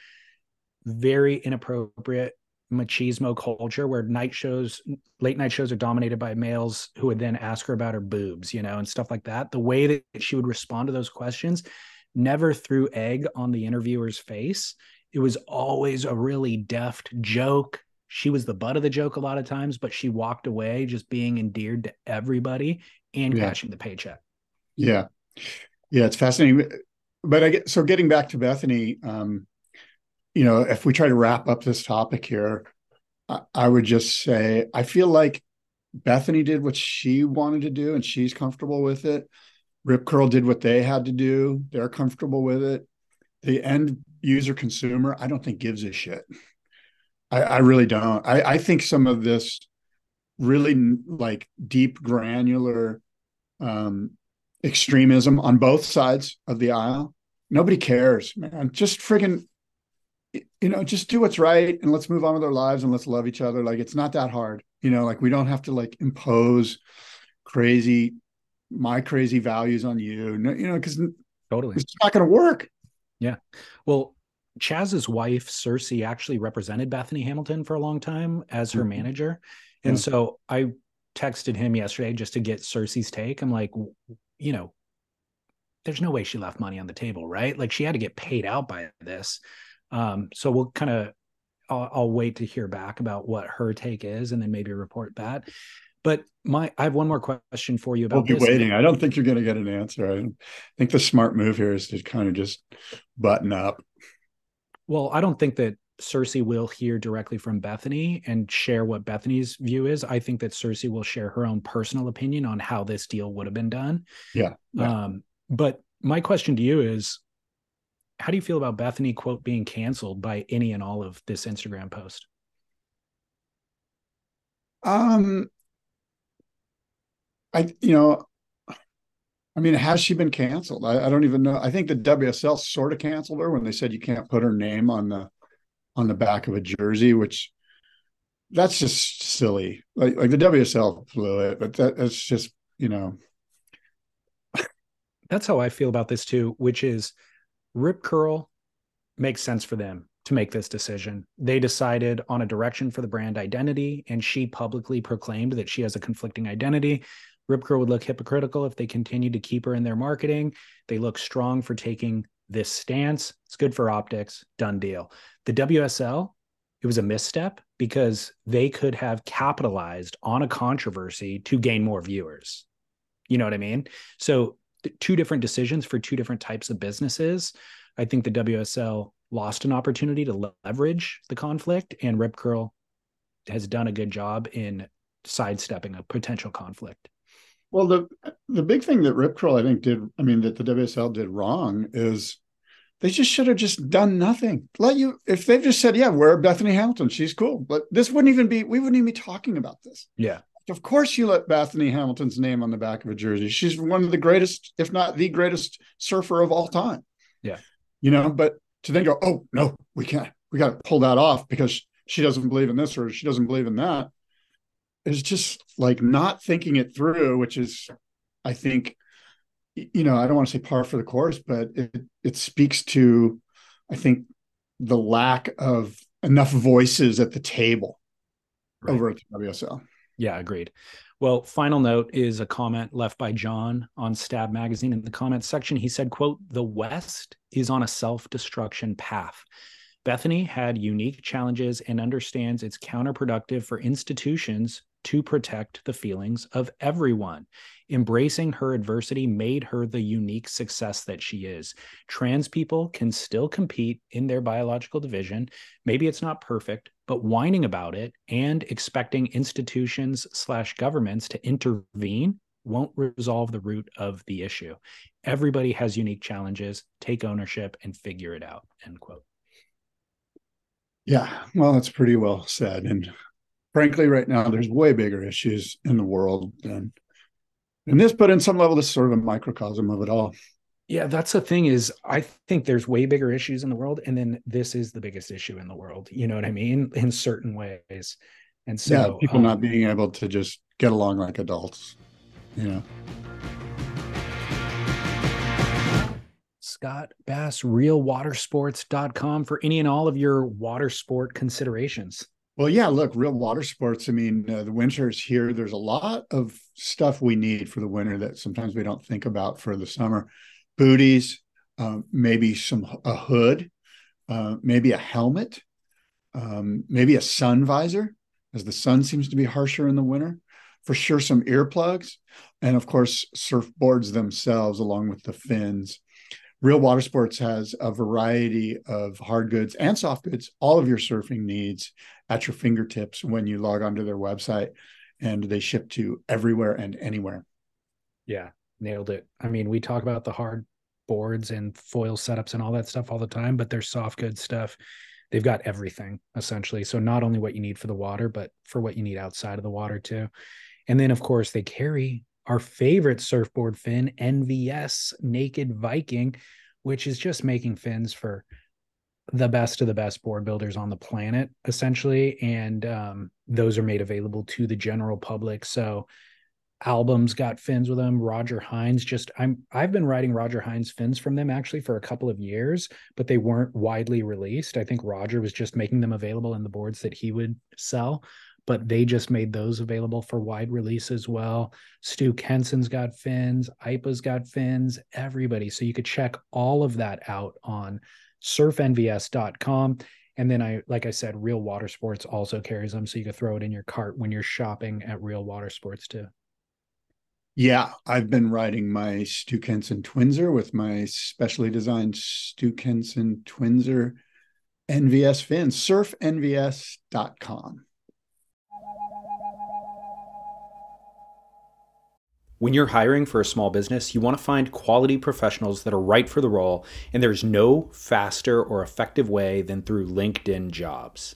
A: very inappropriate machismo culture where night shows late night shows are dominated by males who would then ask her about her boobs you know and stuff like that. The way that she would respond to those questions never threw egg on the interviewer's face. It was always a really deft joke. She was the butt of the joke a lot of times but she walked away just being endeared to everybody and yeah. cashing the paycheck.
B: Yeah. Yeah it's fascinating. But i get so getting back to bethany um you know, if we try to wrap up this topic here, I, I would just say I feel like Bethany did what she wanted to do and she's comfortable with it. Rip Curl did what they had to do. They're comfortable with it. The end user consumer, I don't think gives a shit. I, I really don't. I, I think some of this really like deep granular um, extremism on both sides of the aisle. Nobody cares, man. Just friggin' you know, just do what's right and let's move on with our lives and let's love each other. Like it's not that hard, you know, like we don't have to like impose crazy, my crazy values on you, you know, because
A: totally
B: it's not going to work.
A: Yeah. Well, Chaz's wife, Cersei, actually represented Bethany Hamilton for a long time as her mm-hmm. manager. And yeah. so I texted him yesterday just to get Cersei's take. I'm like, you know, there's no way she left money on the table, right? Like she had to get paid out by this. Um, so we'll kind of I'll, I'll, wait to hear back about what her take is, and then maybe report that. But my, I have one more question for you about.
B: We'll be waiting. I don't think you're going to get an answer. I think the smart move here is to kind of just button up.
A: Well, I don't think that Cersei will hear directly from Bethany and share what Bethany's view is. I think that Cersei will share her own personal opinion on how this deal would have been done.
B: Yeah.
A: yeah. Um, but my question to you is how do you feel about Bethany quote being canceled by any and all of this Instagram post?
B: Um, I you know, I mean, has she been canceled? I, I don't even know. I think the WSL sort of canceled her when they said you can't put her name on the on the back of a jersey, which that's just silly. Like like the WSL blew it, but that, that's just you know.
A: That's how I feel about this too, which is Rip Curl makes sense for them to make this decision. They decided on a direction for the brand identity, and she publicly proclaimed that she has a conflicting identity. Rip Curl would look hypocritical if they continued to keep her in their marketing. They look strong for taking this stance. It's good for optics. Done deal. The WSL, it was a misstep. because they could have capitalized on a controversy to gain more viewers. You know what I mean? So, two different decisions for two different types of businesses. I think the WSL lost an opportunity to leverage the conflict, and Rip Curl has done a good job in sidestepping a potential conflict.
B: Well, the the big thing that Rip Curl I think did, I mean, that the WSL did wrong is they just should have just done nothing. Let you if they've just said, "Yeah, we're Bethany Hamilton, she's cool," but this wouldn't even be we wouldn't even be talking about this.
A: Yeah,
B: of course you let Bethany Hamilton's name on the back of a jersey. She's one of the greatest, if not the greatest surfer of all time.
A: Yeah,
B: you know, but to then go, "Oh no, we can't, we got to pull that off because she doesn't believe in this or she doesn't believe in that," is just like not thinking it through, which is, I think you know, I don't want to say par for the course, but it, it speaks to, I think, the lack of enough voices at the table right. over at the WSL.
A: Yeah, agreed. Well, final note is a comment left by John on Stab Magazine in the comments section. He said, quote, the West is on a self-destruction path. Bethany had unique challenges and understands it's counterproductive for institutions to protect the feelings of everyone. Embracing her adversity made her the unique success that she is. Trans people can still compete in their biological division. Maybe it's not perfect, but whining about it and expecting institutions slash governments to intervene won't resolve the root of the issue. Everybody has unique challenges. Take ownership and figure it out. End quote.
B: Yeah, well, that's pretty well said. And frankly, right now there's way bigger issues in the world than and this, but in some level, this is sort of a microcosm of it all.
A: Yeah, that's the thing is I think there's way bigger issues in the world, and then this is the biggest issue in the world. You know what I mean? In certain ways. And so
B: yeah, people um, not being able to just get along like adults, you know.
A: Scott Bass, realwatersports.com for any and all of your water sport considerations.
B: Well, yeah, look, real water sports. I mean, uh, the winter is here. There's a lot of stuff we need for the winter that sometimes we don't think about for the summer. Booties, uh, maybe some a hood, uh, maybe a helmet, um, maybe a sun visor, as the sun seems to be harsher in the winter. For sure, some earplugs, and of course, surfboards themselves, along with the fins. Real Water Sports has a variety of hard goods and soft goods, all of your surfing needs at your fingertips when you log onto their website and they ship to everywhere and anywhere.
A: Yeah, nailed it. I mean, we talk about the hard boards and foil setups and all that stuff all the time, but their soft good stuff. They've got everything essentially. So not only what you need for the water, but for what you need outside of the water too. And then of course they carry our favorite surfboard fin, NVS Naked Viking, which is just making fins for the best of the best board builders on the planet, essentially. And um, those are made available to the general public. So albums got fins with them Roger Hinds just i'm i've been writing Roger Hinds fins from them actually for a couple of years but they weren't widely released i think roger was just making them available in the boards that he would sell but they just made those available for wide release as well. Stu Kenson's got fins, IPA's got fins, everybody. So you could check all of that out on surfnvs.com. And then I, like I said, Real Water Sports also carries them. So you can throw it in your cart when you're shopping at Real Water Sports too.
B: Yeah, I've been riding my Stu Kenson Twinser with my specially designed Stu Kenson Twinser NVS fins, surfnvs.com.
A: When you're hiring for a small business, you want to find quality professionals that are right for the role, and there's no faster or effective way than through LinkedIn jobs.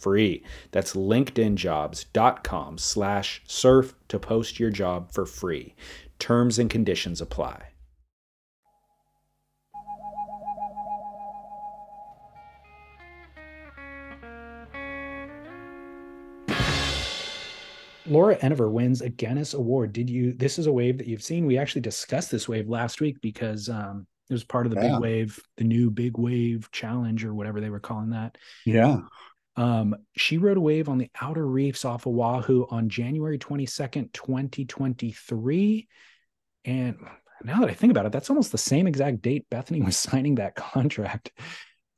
A: free. That's linkedinjobs.com slash surf to post your job for free. Terms and conditions apply. Laura Enever wins a Guinness Award. Did you? This is a wave that you've seen. We actually discussed this wave last week because um, it was part of the yeah. big wave, the new big wave challenge or whatever they were calling that.
B: Yeah.
A: Um, she rode a wave on the outer reefs off Oahu on January 22nd, 2023. And now that I think about it, that's almost the same exact date Bethany was signing that contract.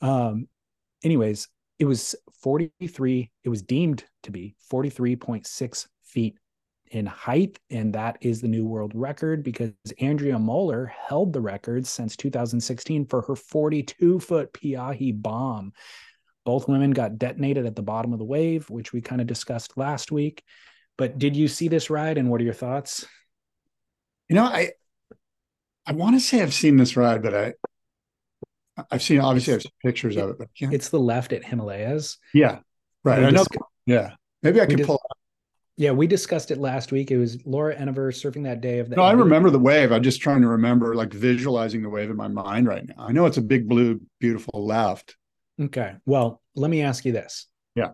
A: Um, anyways, it was 43, it was deemed to be 43.6 feet in height, and that is the new world record because Andrea Moeller held the record since 2016 for her 42 foot Peahi bomb. Both women got detonated at the bottom of the wave, which we kind of discussed last week. But did you see this ride, and what are your thoughts?
B: You know, I I want to say I've seen this ride, but I I've seen obviously I've seen pictures of it, but
A: it's the left at Himalayas.
B: Yeah, right. I know. yeah, maybe I can pull. Up.
A: Yeah, we discussed it last week. It was Laura Enever surfing that day of the.
B: No, I remember the wave. I'm just trying to remember, like visualizing the wave in my mind right now. I know it's a big blue, beautiful left.
A: Okay. Well, let me ask you this.
B: Yeah.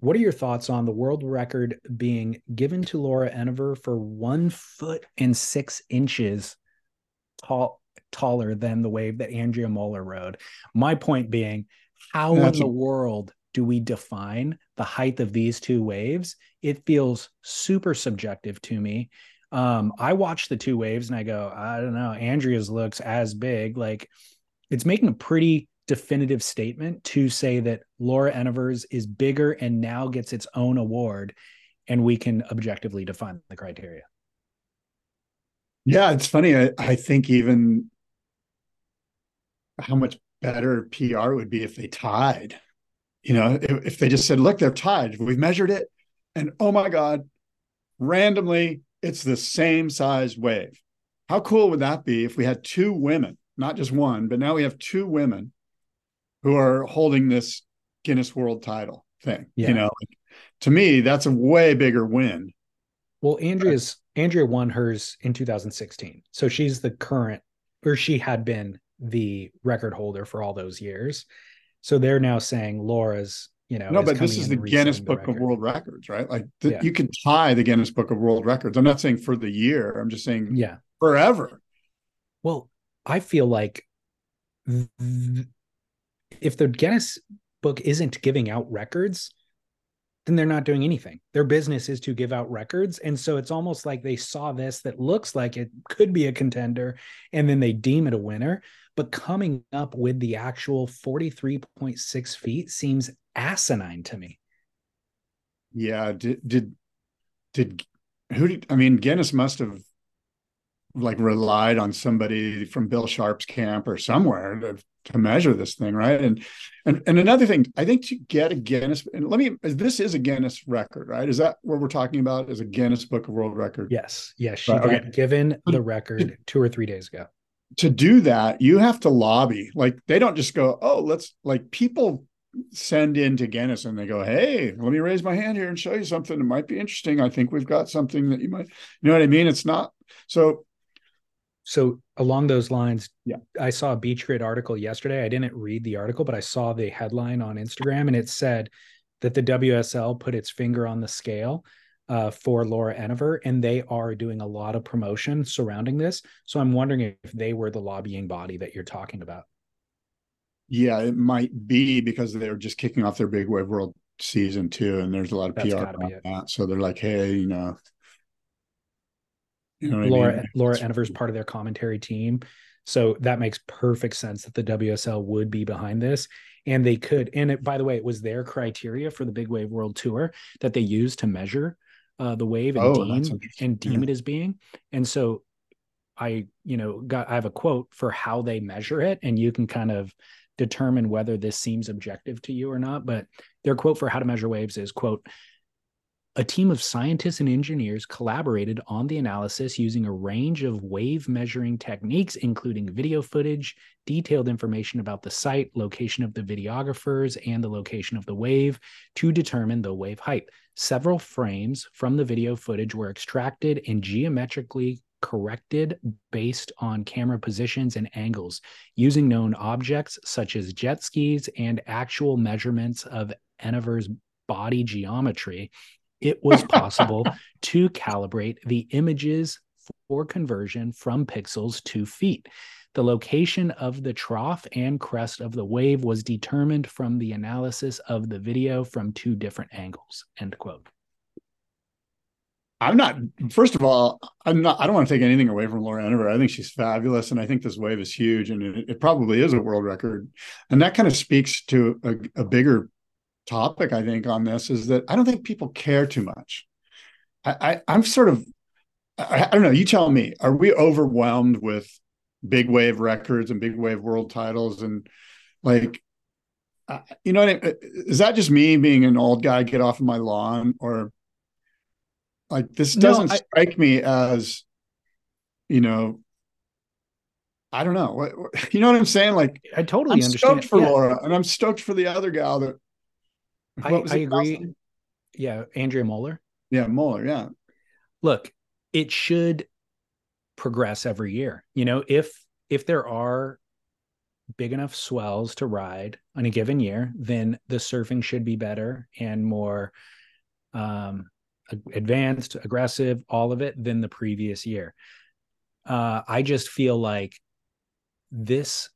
A: What are your thoughts on the world record being given to Laura Enever for one foot and six inches tall, taller than the wave that Andrea Moeller rode? My point being, how in the world do we define the height of these two waves? It feels super subjective to me. Um, I watch the two waves and I go, I don't know, Andrea's looks as big. Like it's making a pretty definitive statement to say that Laura Enever's is bigger and now gets its own award, and we can objectively define the criteria.
B: Yeah, it's funny. I, I think even how much better PR would be if they tied you know, if, if they just said, look, they're tied, we've measured it, and oh my God, randomly, it's the same size wave. How cool would that be if we had two women, not just one, but now we have two women who are holding this Guinness World title thing? Yeah. You know, like, to me, that's a way bigger win.
A: Well, Andrea's Andrea won hers in 2016. So she's the current, or she had been the record holder for all those years. So they're now saying Laura's, you know,
B: no, but this is the Guinness Book the of World Records, right? Like the, yeah. you can tie the Guinness Book of World Records. I'm not saying for the year. I'm just saying,
A: yeah,
B: forever.
A: Well, I feel like th- if the Guinness Book isn't giving out records, then they're not doing anything. Their business is to give out records. And so it's almost like they saw this that looks like it could be a contender and then they deem it a winner but coming up with the actual 43.6 feet seems asinine to me.
B: Yeah. Did, did, did, who did, I mean, Guinness must have like relied on somebody from Bill Sharp's camp or somewhere to, to measure this thing, right? And and and another thing, I think to get a Guinness, and let me, this is a Guinness record, right? Is that what we're talking about? Is a Guinness Book of World Record?
A: Yes, yes. She right, got okay. given the record two or three days ago
B: to do that, you have to lobby. Like they don't just go, oh, let's like people send in to Guinness and they go, hey, let me raise my hand here and show you something that might be interesting. I think we've got something that you might, you know what I mean? It's not so.
A: So along those lines,
B: yeah,
A: I saw a BeachGrit article yesterday. I didn't read the article, but I saw the headline on Instagram and it said that the WSL put its finger on the scale uh, for Laura Enever, and they are doing a lot of promotion surrounding this. So I'm wondering if they were the lobbying body that you're talking about.
B: Yeah, it might be because they're just kicking off their Big Wave World season too, and there's a lot of That's PR on that. So they're like, hey, you know,
A: you know Laura I mean? Laura Enever's part of their commentary team. So that makes perfect sense that the WSL would be behind this. And they could, and it, by the way, it was their criteria for the Big Wave World Tour that they used to measure uh, the wave and
B: Oh,
A: deem and deem
B: Yeah.
A: it as being. And so I, you know, got I have a quote for how they measure it, and you can kind of determine whether this seems objective to you or not. But their quote for how to measure waves is quote a team of scientists and engineers collaborated on the analysis using a range of wave measuring techniques, including video footage, detailed information about the site, location of the videographers, and the location of the wave to determine the wave height. Several frames from the video footage were extracted and geometrically corrected based on camera positions and angles using known objects such as jet skis and actual measurements of Enever's body geometry it was possible to calibrate the images for conversion from pixels to feet. The location of the trough and crest of the wave was determined from the analysis of the video from two different angles. End quote.
B: I'm not. First of all, I'm not. I don't want to take anything away from Laura Enever. I think she's fabulous, and I think this wave is huge, and it, it probably is a world record. And that kind of speaks to a, a bigger topic. I think on this is that I don't think people care too much. I, I am sort of. I, I don't know. You tell me. Are we overwhelmed with big wave records and big wave world titles and like? Uh, you know, what I, is that just me being an old guy? Get off of my lawn, or like this doesn't
A: I-
B: strike me as you know i don't know what, what- you know what i'm saying like
A: I totally
B: i'm
A: understand.
B: stoked for
A: Yeah,
B: laura and i'm stoked for the other gal that
A: I- I agree.
B: Nelson?
A: Yeah, Andrea Moeller.
B: yeah Mueller, yeah
A: look it should progress every year you know if if there are big enough swells to ride on a given year then the surfing should be better and more um advanced aggressive all of it than the previous year uh i just feel like this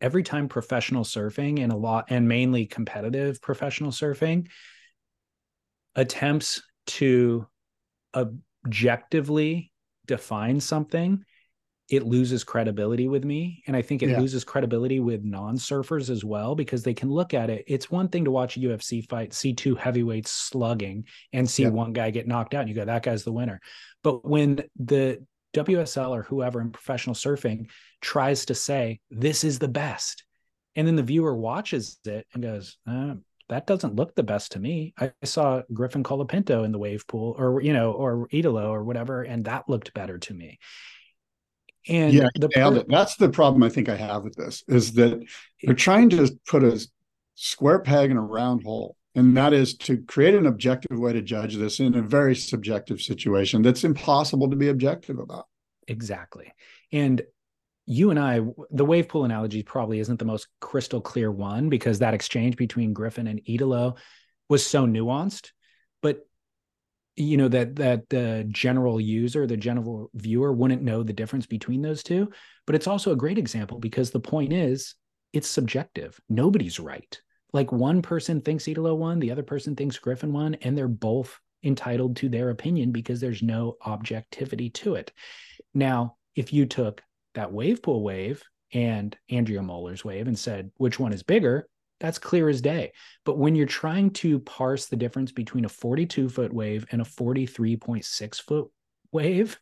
A: every time professional surfing and a lot and mainly competitive professional surfing attempts to objectively define something, it loses credibility with me. And I think it
B: Yeah.
A: loses credibility with non surfers as well because they can look at it. It's one thing to watch a UFC fight, see two heavyweights slugging and see
B: Yeah.
A: one guy get knocked out and you go, that guy's the winner. But when the WSL or whoever in professional surfing tries to say, this is the best, and then the viewer watches it and goes, uh, that doesn't look the best to me. I saw Griffin Colapinto in the wave pool or, you know, or Italo or whatever, and that looked better to me. And
B: yeah
A: the per-
B: that's the problem i think i have with this is that they're trying to put a square peg in a round hole and that is to create an objective way to judge this in a very subjective situation that's impossible to be objective about
A: Exactly. And you and I, the wave pool analogy probably isn't the most crystal clear one because that exchange between Griffin and Italo was so nuanced. But you know that that the general user, the general viewer, wouldn't know the difference between those two. But it's also a great example because the point is, it's subjective. Nobody's right. Like one person thinks Italo won, the other person thinks Griffin won, and they're both entitled to their opinion because there's no objectivity to it. Now, if you took that wave pool wave and Andrea Moeller's wave and said which one is bigger, that's clear as day. But when you're trying to parse the difference between a 42 foot wave and a 43.6 foot wave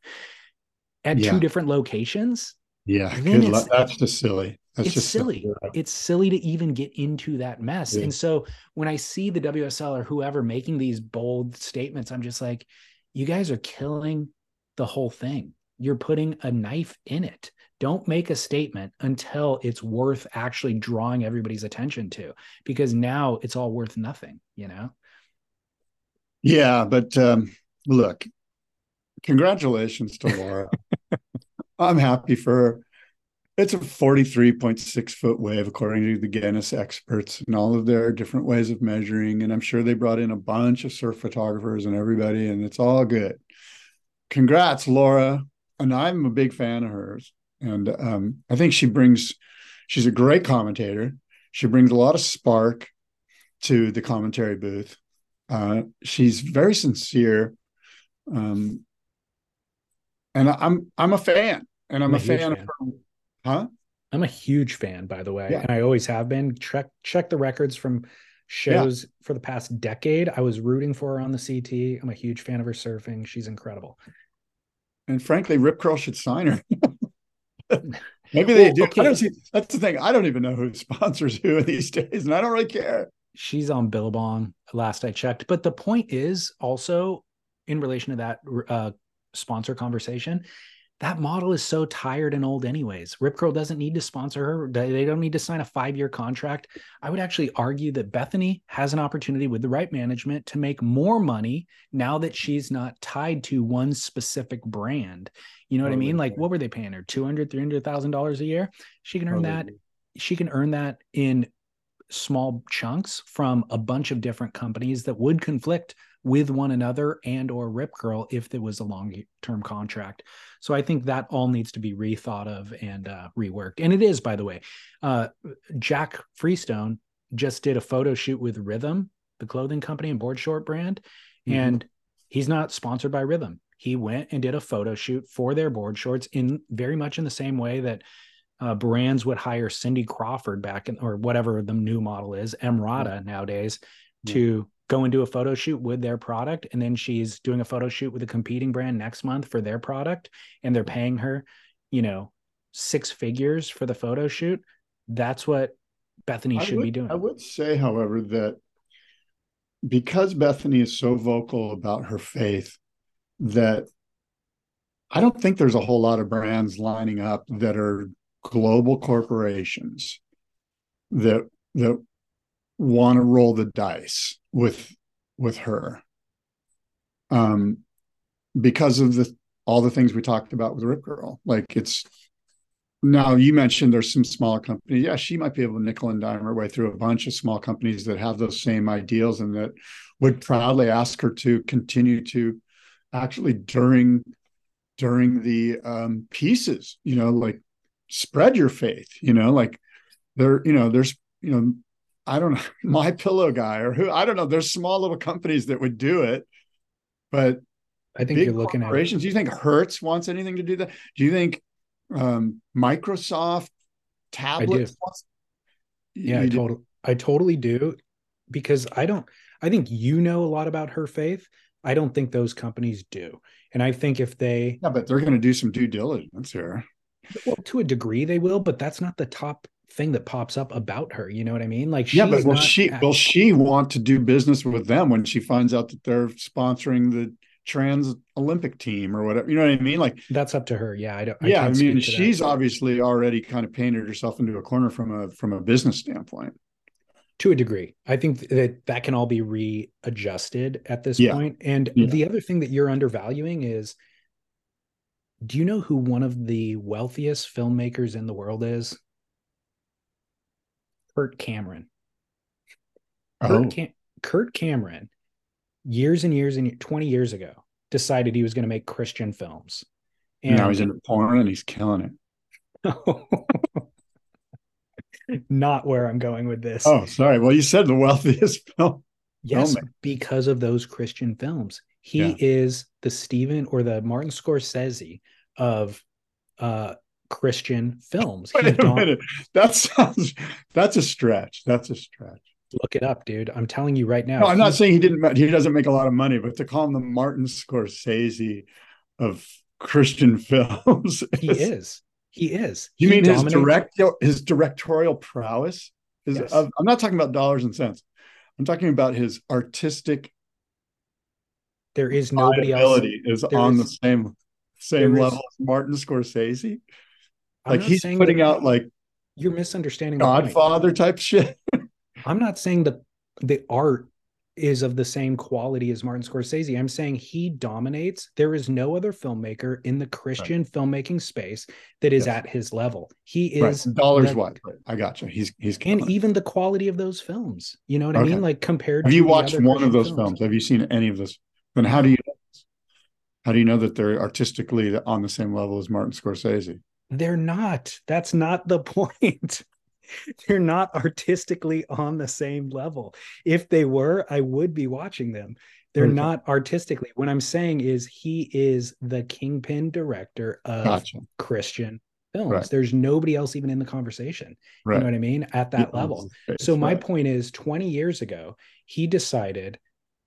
A: at
B: Yeah.
A: two different locations,
B: yeah good luck. that's just silly that's
A: it's silly. It's silly to even get into that mess.
B: Yeah.
A: And so when I see the WSL or whoever making these bold statements, I'm just like, you guys are killing the whole thing. You're putting a knife in it. Don't make a statement until it's worth actually drawing everybody's attention to, because now it's all worth nothing, you know?
B: Yeah, but um, look, congratulations to Laura. I'm happy for her. It's a 43.6 foot wave, according to the Guinness experts, and all of their different ways of measuring. And I'm sure they brought in a bunch of surf photographers and everybody, and it's all good. Congrats, Laura. And I'm a big fan of hers. And um, I think she brings, she's a great commentator. She brings a lot of spark to the commentary booth. Uh, she's very sincere, um, and I'm I'm a fan, and I'm,
A: I'm a
B: fan,
A: fan.
B: of her Huh?
A: I'm a huge fan, by the way,
B: Yeah.
A: and I always have been. Check check the records from shows for the past decade. I was rooting for her on the CT. I'm a huge fan of her surfing. She's incredible.
B: And frankly, Rip Curl should sign her. Maybe they
A: Well,
B: do.
A: okay.
B: I don't see. That's the thing. I don't even know who sponsors who these days, and I don't really care.
A: She's on Billabong last I checked. But the point is also in relation to that uh, sponsor conversation, that model is so tired and old, anyways. Rip Curl doesn't need to sponsor her. They don't need to sign a five year contract. I would actually argue that Bethany has an opportunity with the right management to make more money now that she's not tied to one specific brand. You know what I mean? Like, what were they paying her? Two hundred, three hundred thousand dollars a year. She can earn
B: Totally
A: that she can earn that in small chunks from a bunch of different companies that would conflict with one another and or rip curl if there was a long term contract. So i think that all needs to be rethought of and uh, reworked. And it is by the way. Uh, jack freestone just did a photo shoot with rhythm the clothing company and board short brand
B: Mhm.
A: and he's not sponsored by rhythm. He went and did a photo shoot for their board shorts in very much in the same way that uh, brands would hire Cindy Crawford back in, or whatever the new model is, Emrata nowadays,
B: Yeah.
A: to go and do a photo shoot with their product. And then she's doing a photo shoot with a competing brand next month for their product. And they're paying her, you know, six figures for the photo shoot. That's what Bethany
B: I
A: should
B: would,
A: be doing.
B: I would say, however, that because Bethany is so vocal about her faith, that I don't think there's a whole lot of brands lining up that are global corporations that that want to roll the dice with with her. Um because of the all the things we talked about with rip curl like it's now you mentioned there's some smaller companies. Yeah she might be able to nickel and dime her way through a bunch of small companies that have those same ideals and that would proudly ask her to continue to actually during during the um pieces you know like spread your faith you know like there you know there's you know i don't know my pillow guy or who i don't know there's small little companies that would do it but
A: I think you're looking at
B: do you think hertz wants anything to do that do you think um microsoft tablets
A: Yeah, I totally, I totally do, because I don't. I think you know a lot about her faith. I don't think those companies do, and I think if they,
B: yeah but they're going to do some due diligence here
A: well, to a degree, they will, but that's not the top thing that pops up about her. You know what I mean? Like,
B: yeah but will she
A: at-
B: will she want to do business with them when she finds out that they're sponsoring the trans olympic team or whatever you know what i mean like
A: that's up to her. Yeah, I don't. I
B: yeah i mean
A: to that.
B: she's obviously already kind of painted herself into a corner from a from a business standpoint
A: to a degree. I think that that can all be readjusted at this
B: Yeah.
A: point. And
B: Yeah.
A: the other thing that you're undervaluing is do you know who one of the wealthiest filmmakers in the world is? Kirk Cameron.
B: oh
A: Kirk, Cam- Kirk Cameron, years and years and 20 years ago, decided he was going to make Christian films.
B: And now he's into porn and he's killing it
A: not where I'm going with this.
B: oh sorry well you said the wealthiest film
A: Yes,
B: filmmaker.
A: because of those Christian films. He
B: Yeah.
A: is the Stephen or the Martin Scorsese of uh Christian films.
B: Wait a minute. That sounds that's a stretch. That's a stretch.
A: Look it up, dude. I'm telling you right now.
B: No, I'm not saying he didn't. He doesn't make a lot of money, but to call him the Martin Scorsese of Christian films,
A: he is. He is.
B: You
A: He
B: mean his direct his directorial prowess? Is
A: Yes.
B: of, I'm not talking about dollars and cents. I'm talking about his artistic
A: There is nobody else.
B: is
A: there
B: on
A: is-
B: the same same
A: is-
B: level as Martin Scorsese.
A: I'm
B: Like he's putting out like
A: You're misunderstanding.
B: Godfather type shit.
A: I'm not saying that the art is of the same quality as Martin Scorsese. I'm saying he dominates. There is no other filmmaker in the Christian filmmaking space that is
B: Yes.
A: at his level. He
B: Right.
A: is
B: Dollars
A: the-
B: wise. I got you. He's he's
A: and
B: it.
A: even the quality of those films. You know what I mean? Like compared
B: Have
A: to
B: you watched one of those films? Have you seen any of those? Then how do you how do you know that they're artistically on the same level as Martin Scorsese?
A: They're not. That's not the point. They're not artistically on the same level. If they were, I would be watching them. They're
B: Okay.
A: not artistically. What I'm saying is he is the kingpin director of
B: Gotcha.
A: Christian films.
B: Right.
A: There's nobody else even in the conversation.
B: Right.
A: You know what I mean? At that
B: Yeah,
A: level. So my
B: right.
A: point is 20 years ago, he decided,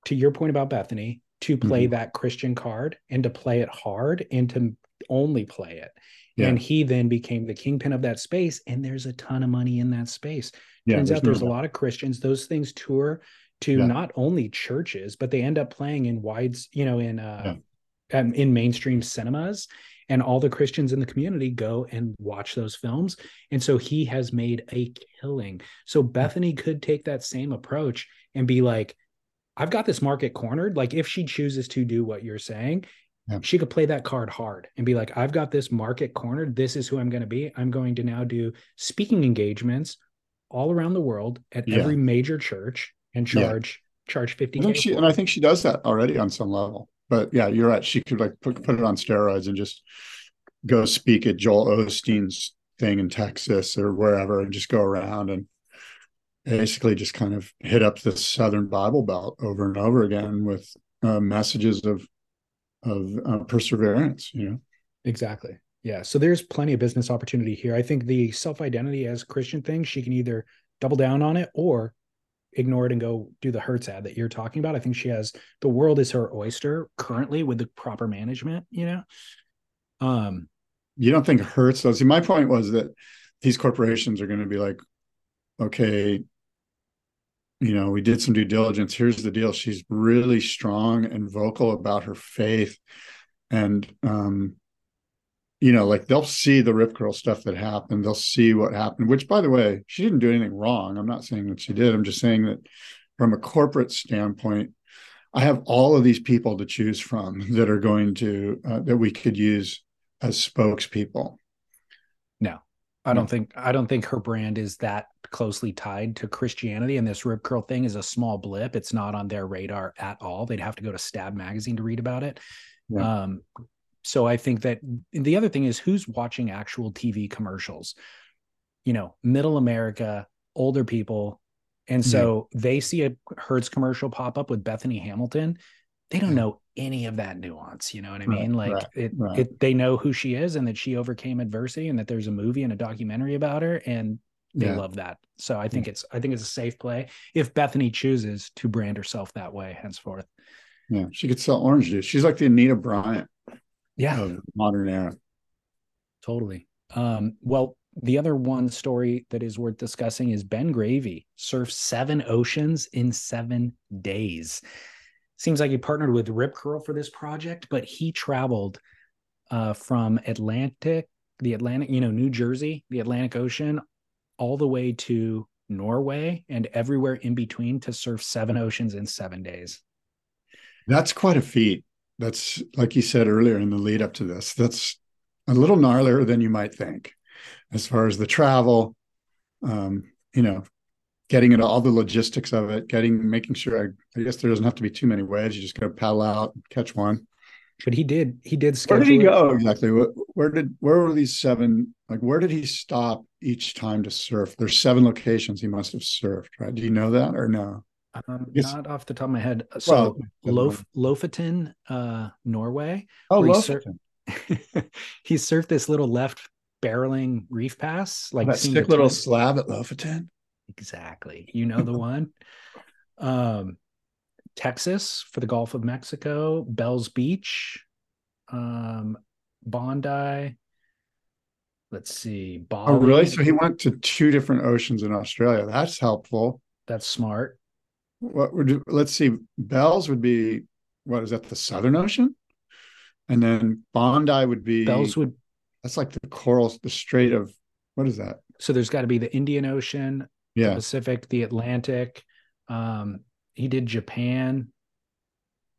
A: to your point about Bethany, to play
B: Mm-hmm.
A: that Christian card and to play it hard and to only play it.
B: Yeah.
A: And he then became the kingpin of that space. And there's a ton of money in that space.
B: Yeah,
A: Turns out
B: no
A: there's a lot of Christians. Those things tour to
B: Yeah.
A: not only churches, but they end up playing in wides, you know, in uh um, in mainstream cinemas. And all the Christians in the community go and watch those films. And so he has made a killing. So Bethany could take that same approach and be like, I've got this market cornered. Like if she chooses to do what you're saying,
B: Yeah.
A: she could play that card hard and be like, I've got this market cornered. This is who I'm going to be. I'm going to now do speaking engagements all around the world at
B: Yeah.
A: every major church and
B: Yeah.
A: charge charge 50
B: I think she and I think she does that already on some level. But yeah, you're right. She could like put put it on steroids and just go speak at Joel Osteen's thing in Texas or wherever and just go around and basically just kind of hit up the Southern Bible Belt over and over again with uh, messages of of uh, perseverance. You know,
A: Exactly. Yeah. So there's plenty of business opportunity here. I think the self identity as Christian thing, she can either double down on it or ignore it and go do the Hertz ad that you're talking about. I think she has the world is her oyster currently with the proper management, you know? Um,
B: you don't think Hertz though. See, my point was that these corporations are going to be like, okay, you know, we did some due diligence. Here's the deal. She's really strong and vocal about her faith. And um, you know, like they'll see the rip curl stuff that happened. They'll see what happened, which by the way, she didn't do anything wrong. I'm not saying that she did. I'm just saying that from a corporate standpoint, I have all of these people to choose from that are going to uh, that we could use as spokespeople.
A: I don't think I don't think her brand is that closely tied to Christianity. And this rip curl thing is a small blip. It's not on their radar at all. They'd have to go to Stab magazine to read about it.
B: Yeah.
A: Um, so I think that the other thing is who's watching actual TV commercials, you know, middle America, older people. And so they see a Hertz commercial pop up with Bethany Hamilton. They don't
B: Yeah.
A: know any of that nuance. You know what I
B: Right,
A: mean? Like
B: right,
A: it,
B: right.
A: it, they know who she is and that she overcame adversity and that there's a movie and a documentary about her. And they
B: Yeah.
A: love that. So I think it's, I think it's a safe play if Bethany chooses to brand herself that way henceforth.
B: Yeah, she could sell orange juice. She's like the Anita Bryant
A: Yeah.
B: of modern era.
A: Totally. Um, well, the other one story that is worth discussing is Ben Gravy surfed seven oceans in seven days. Seems like he partnered with Rip Curl for this project, but he traveled uh, from Atlantic, the Atlantic, you know, New Jersey, the Atlantic Ocean, all the way to Norway and everywhere in between to surf seven oceans in seven days.
B: That's quite a feat. That's like you said earlier in the lead up to this. That's a little gnarlier than you might think, as far as the travel. Um, you know, getting into all the logistics of it, getting making sure. I, I guess there doesn't have to be too many waves. You just go paddle out, catch one.
A: But he did, he did
B: Where did he
A: it-
B: go exactly? Where, where did where were these seven? Like where did he stop each time to surf? There's seven locations he must have surfed, right? Do you know that or no?
A: Um,
B: Yes.
A: not off the top of my head. So
B: Well,
A: Lof- Lofoten, uh, Norway.
B: Oh,
A: where he sur- he surfed this little left barreling reef pass, like
B: that
A: seeing
B: sick little
A: tide-
B: slab at Lofoten.
A: Exactly. You know the one. Um, Texas for the Gulf of Mexico, Bells Beach, um, Bondi. Let's see, Bali.
B: Oh, really? So he went to two different oceans in Australia. That's helpful.
A: That's smart.
B: What would let's see? Bells would be what is that? The Southern Ocean, and then Bondi would be
A: Bells would.
B: That's like the coral, the Strait of what is that?
A: So there's got to be the Indian Ocean, the
B: Yeah,
A: Pacific, the Atlantic. Um, he did Japan.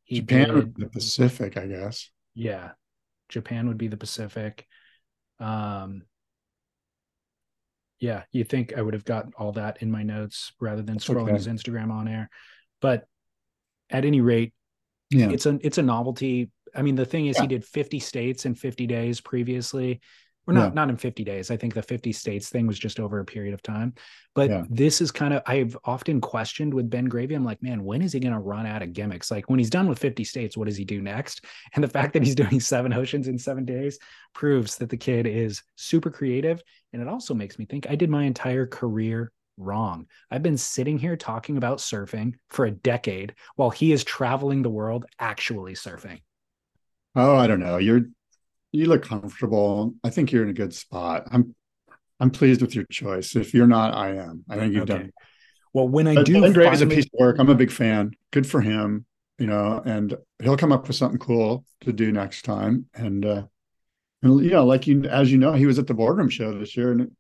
A: He
B: Japan,
A: did,
B: the Pacific, I guess.
A: yeah. Japan would be the Pacific. Um, yeah, you think I would have got all that in my notes rather than scrolling
B: okay.
A: his Instagram on air. But at any rate,
B: Yeah,
A: it's a it's a novelty. I mean, the thing is,
B: Yeah.
A: he did 50 states in 50 days previously. Or not
B: Yeah.
A: not in 50 days. I think the 50 states thing was just over a period of time. But
B: Yeah.
A: this is kind of i've often questioned with ben gravy. I'm like man when is he going to run out of gimmicks? Like when he's done with 50 states what does he do next? And the fact that he's doing seven oceans in seven days proves that the kid is super creative. And it also makes me think i did my entire career wrong. I've been sitting here talking about surfing for a decade while he is traveling the world actually surfing.
B: Oh, I don't know. You're you look comfortable. I think you're in a good spot. I'm I'm pleased with your choice. If you're not, I am. I think you've
A: Okay.
B: done.
A: well when i
B: But
A: do
B: Ben Gravy's a piece of work. I'm a big fan. Good for him. You know, and he'll come up with something cool to do next time. And uh and you know, like you as you know, he was at the boardroom show this year, and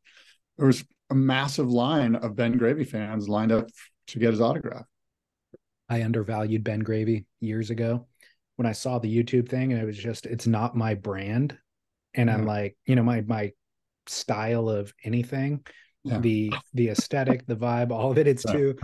B: there was a massive line of Ben Gravy fans lined up to get his autograph.
A: I undervalued Ben Gravy years ago when I saw the YouTube thing and it was just it's not my brand. And I'm like, you know, my my style of anything,
B: Yeah.
A: the the aesthetic, the vibe, all of it, it's
B: Right,
A: too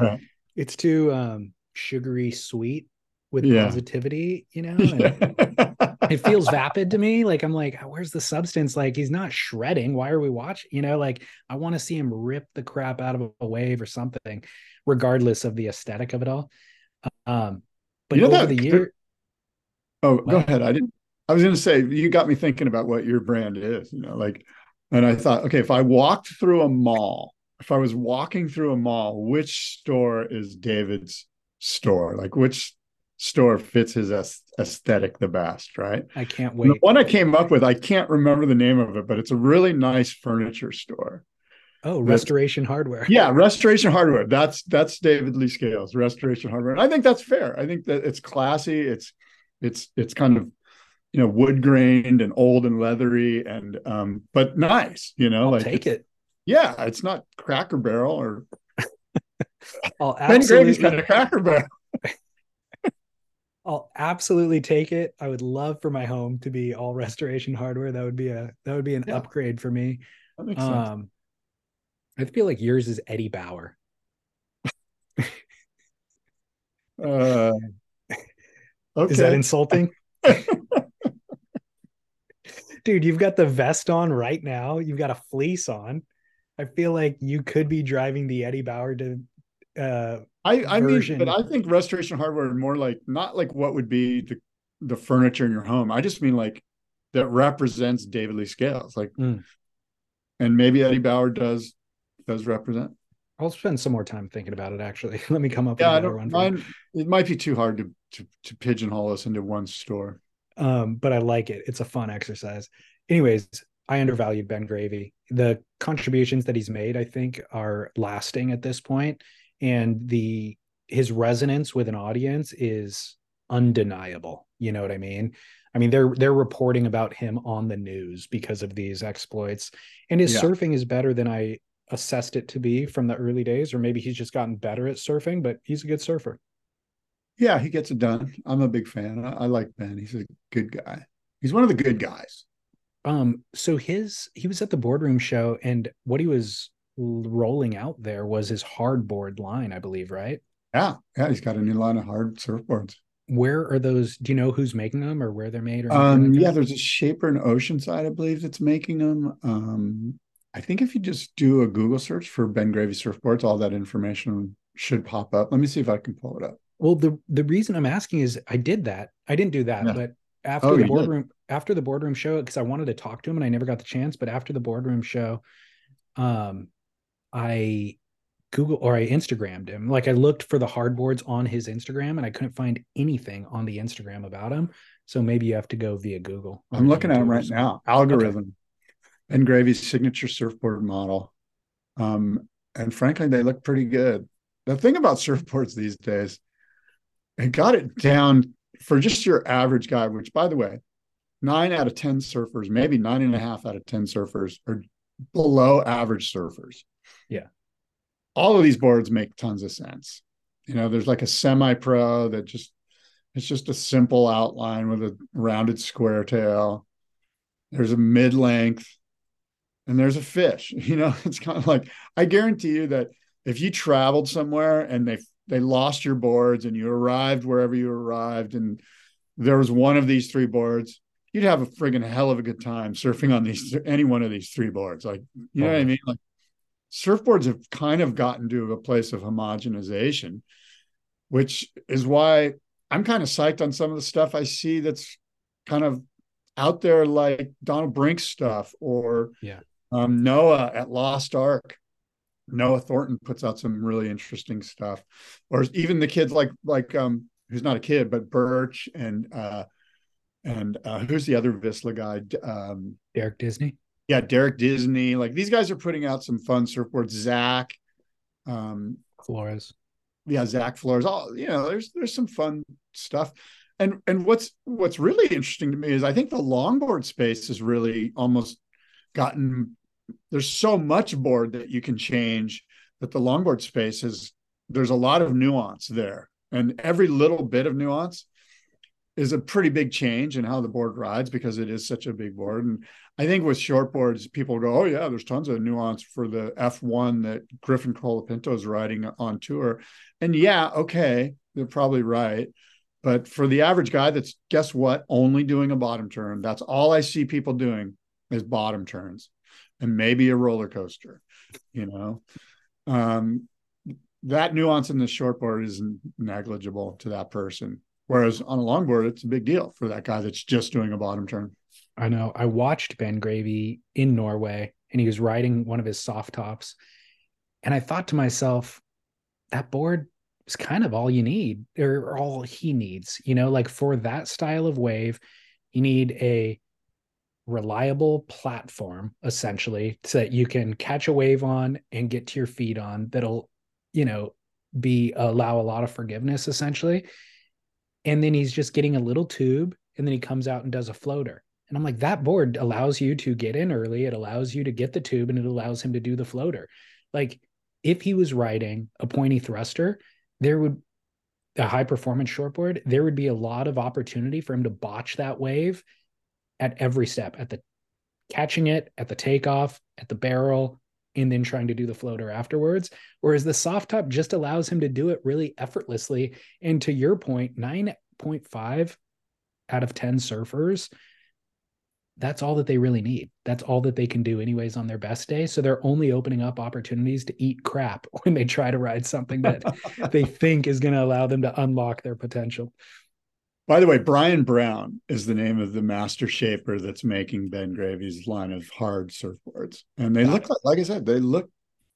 A: it's too um sugary sweet with
B: Yeah.
A: positivity, you know? And it feels vapid to me. Like I'm like, where's the substance? Like he's not shredding. Why are we watching? You know, like I want to see him rip the crap out of a wave or something, regardless of the aesthetic of it all. Um, but
B: You know
A: over
B: that-
A: the year,
B: Oh, go ahead. I didn't. I was going to say you got me thinking about what your brand is. You know, like, and I thought, okay, if I walked through a mall, if I was walking through a mall, which store is David's store? Like, which store fits his aesthetic the best? Right.
A: I can't
B: And the one I came up with, I can't remember the name of it, but it's a really nice furniture store.
A: Oh, restoration hardware.
B: Yeah, Restoration Hardware. That's that's David Lee Scales, Restoration Hardware. And I think that's fair. I think that it's classy. It's it's it's kind of you know wood grained and old and leathery and um but nice. You know,
A: I'll
B: like
A: take it.
B: Yeah, it's not Cracker Barrel or
A: I'll
B: Ben
A: absolutely,
B: kind of Cracker Barrel.
A: I'll absolutely take it. I would love for my home to be all restoration hardware. That would be a that would be an
B: Yeah.
A: upgrade for me.
B: That makes sense.
A: Um, I feel like yours is Eddie Bauer.
B: Uh, okay.
A: Is that insulting? Dude, you've got the vest on right now. You've got a fleece on. I feel like you could be driving the Eddie Bauer to uh
B: I, I mean, but I think restoration hardware more like not like what would be the the furniture in your home. I just mean like that represents David Lee Scales, like,
A: Mm.
B: and maybe Eddie Bauer does does represent.
A: I'll spend some more time thinking about it actually. Let me come up
B: Yeah, I
A: with a better one
B: don't
A: for you.
B: mind. It might be too hard to to, to pigeonhole us into one store.
A: um, but I like it. It's a fun exercise. Anyways, I undervalued Ben Gravy. The contributions that he's made, I think, are lasting at this point, and the his resonance with an audience is undeniable. You know what I mean? I mean, they're they're reporting about him on the news because of these exploits, and his
B: Yeah.
A: surfing is better than I assessed it to be from the early days, or maybe he's just gotten better at surfing. But he's a good surfer.
B: Yeah, he gets it done. I'm a big fan. I, I like Ben. He's a good guy. He's one of the good guys.
A: Um, so his he was at the boardroom show, and what he was rolling out there was his hardboard line, I believe, right?
B: Yeah, yeah. He's got a new line of hard surfboards.
A: Where are those? Do you know who's making them or where they're made? Or
B: Um, yeah, there's a shaper in Oceanside, I believe, that's making them. Um, I think if you just do a Google search for Ben Gravy surfboards, all that information should pop up. Let me see if I can pull it up.
A: Well, the the reason I'm asking is I did that. I didn't do that,
B: Yeah.
A: but after
B: Oh,
A: the
B: you did.
A: boardroom after the boardroom show, because I wanted to talk to him and I never got the chance. But after the boardroom show, um, I Google or I Instagrammed him. Like I looked for the hardboards on his Instagram and I couldn't find anything on the Instagram about him. So maybe you have to go via Google.
B: I'm looking at
A: him
B: right now. Algorithm, Ben Gravy's signature surfboard model. Um, and frankly, they look pretty good. The thing about surfboards these days, it got it down for just your average guy, which by the way, nine out of 10 surfers, maybe nine and a half out of 10 surfers are below average surfers.
A: Yeah.
B: All of these boards make tons of sense. You know, there's like a semi pro that just, it's just a simple outline with a rounded square tail. There's a mid length and there's a fish. You know, it's kind of like, I guarantee you that if you traveled somewhere and they, they lost your boards and you arrived wherever you arrived and there was one of these three boards, you'd have a friggin' hell of a good time surfing on these any one of these three boards. Like, you know oh. what I mean? Like surfboards have kind of gotten to a place of homogenization, which is why I'm kind of psyched on some of the stuff I see that's kind of out there, like Donald Brink stuff or
A: yeah.
B: Um, Noah at Lost Ark. Noah Thornton puts out some really interesting stuff, or even the kids like like um who's not a kid but Burch and uh and uh who's the other Vissla guy um
A: Derek Disney
B: yeah, Derek Disney. Like these guys are putting out some fun surfboards. Zach, um,
A: Flores.
B: Yeah, Zach Flores. All you know, there's there's some fun stuff. And and what's what's really interesting to me is I think the longboard space has really almost gotten there's so much board that you can change that the longboard space is there's a lot of nuance there. And every little bit of nuance is a pretty big change in how the board rides because it is such a big board. And I think with shortboards, people go, "Oh yeah, there's tons of nuance for the F1 that Griffin Colapinto is riding on tour," and yeah, okay, they're probably right. But for the average guy, that's guess what, only doing a bottom turn. That's all I see people doing is bottom turns, and maybe a roller coaster. You know, um, that nuance in the shortboard is negligible to that person. Whereas on a longboard, it's a big deal for that guy that's just doing a bottom turn.
A: I know. I watched Ben Gravy in Norway and he was riding one of his soft tops. And I thought to myself, that board is kind of all you need or all he needs. You know, like for that style of wave, you need a reliable platform essentially so that you can catch a wave on and get to your feet on that'll, you know, be allow a lot of forgiveness essentially. And then he's just getting a little tube and then he comes out and does a floater and I'm like, that board allows you to get in early. It allows you to get the tube and it allows him to do the floater. Like if he was riding a pointy thruster, there would a high performance shortboard, there would be a lot of opportunity for him to botch that wave at every step, at the catching it, at the takeoff, at the barrel, and then trying to do the floater afterwards. Whereas the soft top just allows him to do it really effortlessly. And to your point, 9.5 out of 10 surfers that's all that they really need. That's all that they can do, anyways, on their best day. So they're only opening up opportunities to eat crap when they try to ride something that they think is going to allow them to unlock their potential.
B: By the way, Brian Brown is the name of the master shaper that's making Ben Gravy's line of hard surfboards. And they look like, like I said, they look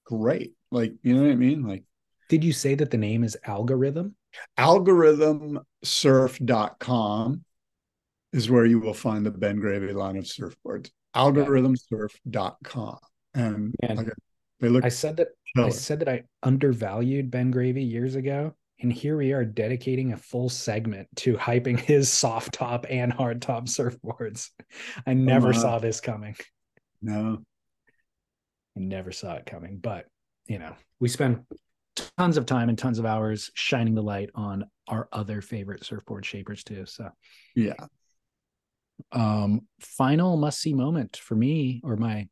B: great. Like, you know what I mean? Like,
A: did you say that the name is Algorithm?
B: Algorithmsurf.com is where you will find the Ben Gravy line of surfboards. Algorithmsurf.com. And
A: Man, they look I said that killer. I said that I undervalued Ben Gravy years ago. And here we are dedicating a full segment to hyping his soft top and hard top surfboards. I never oh saw this coming.
B: No.
A: I never saw it coming. But, you know, we spend tons of time and tons of hours shining the light on our other favorite surfboard shapers too. So,
B: yeah,
A: um, final must see moment for me, or my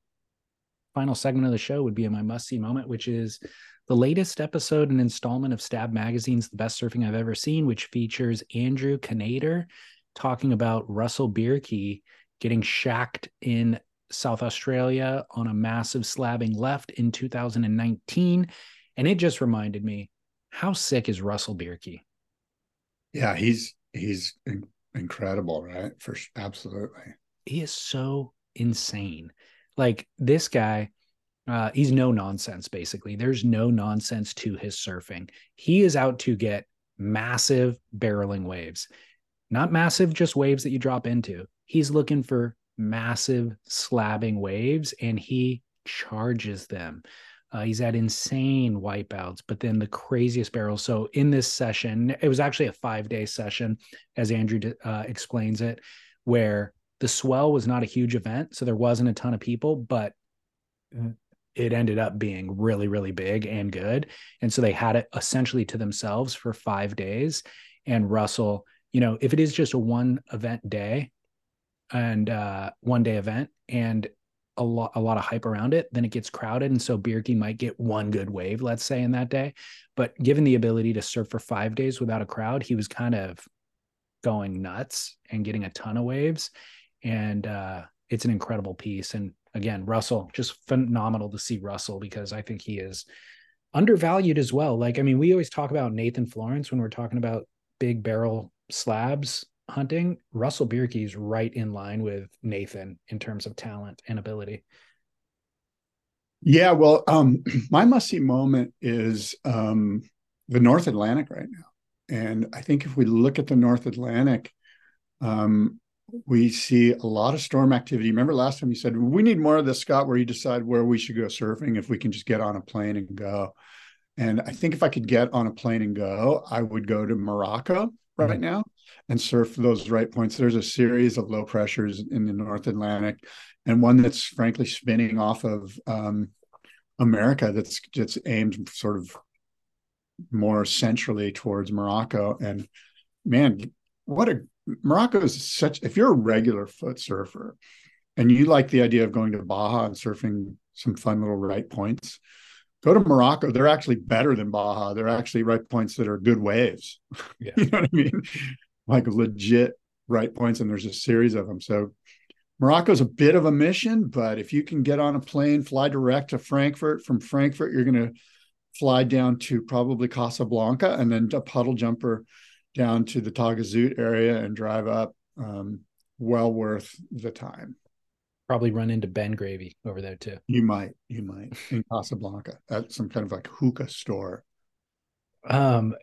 A: final segment of the show would be in my must see moment, which is the latest episode and installment of Stab Magazine's The Best Surfing I've Ever Seen, which features Andrew Kanader talking about Russell Bierke getting shacked in South Australia on a massive slabbing left in 2019. And it just reminded me how sick is Russell Bierke?
B: Yeah, he's he's incredible, right? For absolutely.
A: He is so insane. Like this guy, uh, he's no nonsense, basically. There's no nonsense to his surfing. He is out to get massive barreling waves, not massive, just waves that you drop into. He's looking for massive slabbing waves and he charges them. Uh, he's had insane wipeouts, but then the craziest barrels. So in this session, it was actually a five day session, as Andrew uh, explains it, where the swell was not a huge event, so there wasn't a ton of people, but it ended up being really, really big and good. And so they had it essentially to themselves for five days. And Russell, you know, if it is just a one event day and uh, one day event, and a lot a lot of hype around it, then it gets crowded. And so Bierke might get one good wave, let's say, in that day. But given the ability to surf for five days without a crowd, he was kind of going nuts and getting a ton of waves. And uh, it's an incredible piece. And again, Russell, just phenomenal to see Russell because I think he is undervalued as well. Like, I mean, we always talk about Nathan Florence when we're talking about big barrel slabs hunting. Russell Bierke is right in line with Nathan in terms of talent and ability.
B: Yeah, well, um, my must see moment is um, the North Atlantic right now. And I think if we look at the North Atlantic, um, we see a lot of storm activity. Remember last time you said we need more of this, Scott, where you decide where we should go surfing if we can just get on a plane and go. And I think if I could get on a plane and go, I would go to Morocco right mm-hmm. now and surf those right points. There's a series of low pressures in the North Atlantic, and one that's frankly spinning off of um, America that's that's aimed sort of more centrally towards Morocco. And man, what a Morocco is such. If you're a regular foot surfer, and you like the idea of going to Baja and surfing some fun little right points, go to Morocco. They're actually better than Baja. They're actually right points that are good waves. Yeah. you know what I mean? Like legit right points, and there's a series of them. So Morocco's a bit of a mission, but if you can get on a plane, fly direct to Frankfurt, from Frankfurt, you're going to fly down to probably Casablanca and then a puddle jumper down to the Tagazout area and drive up. Um, well worth the time.
A: Probably run into Ben Gravy over there too.
B: You might, you might in Casablanca at some kind of like hookah store.
A: Um,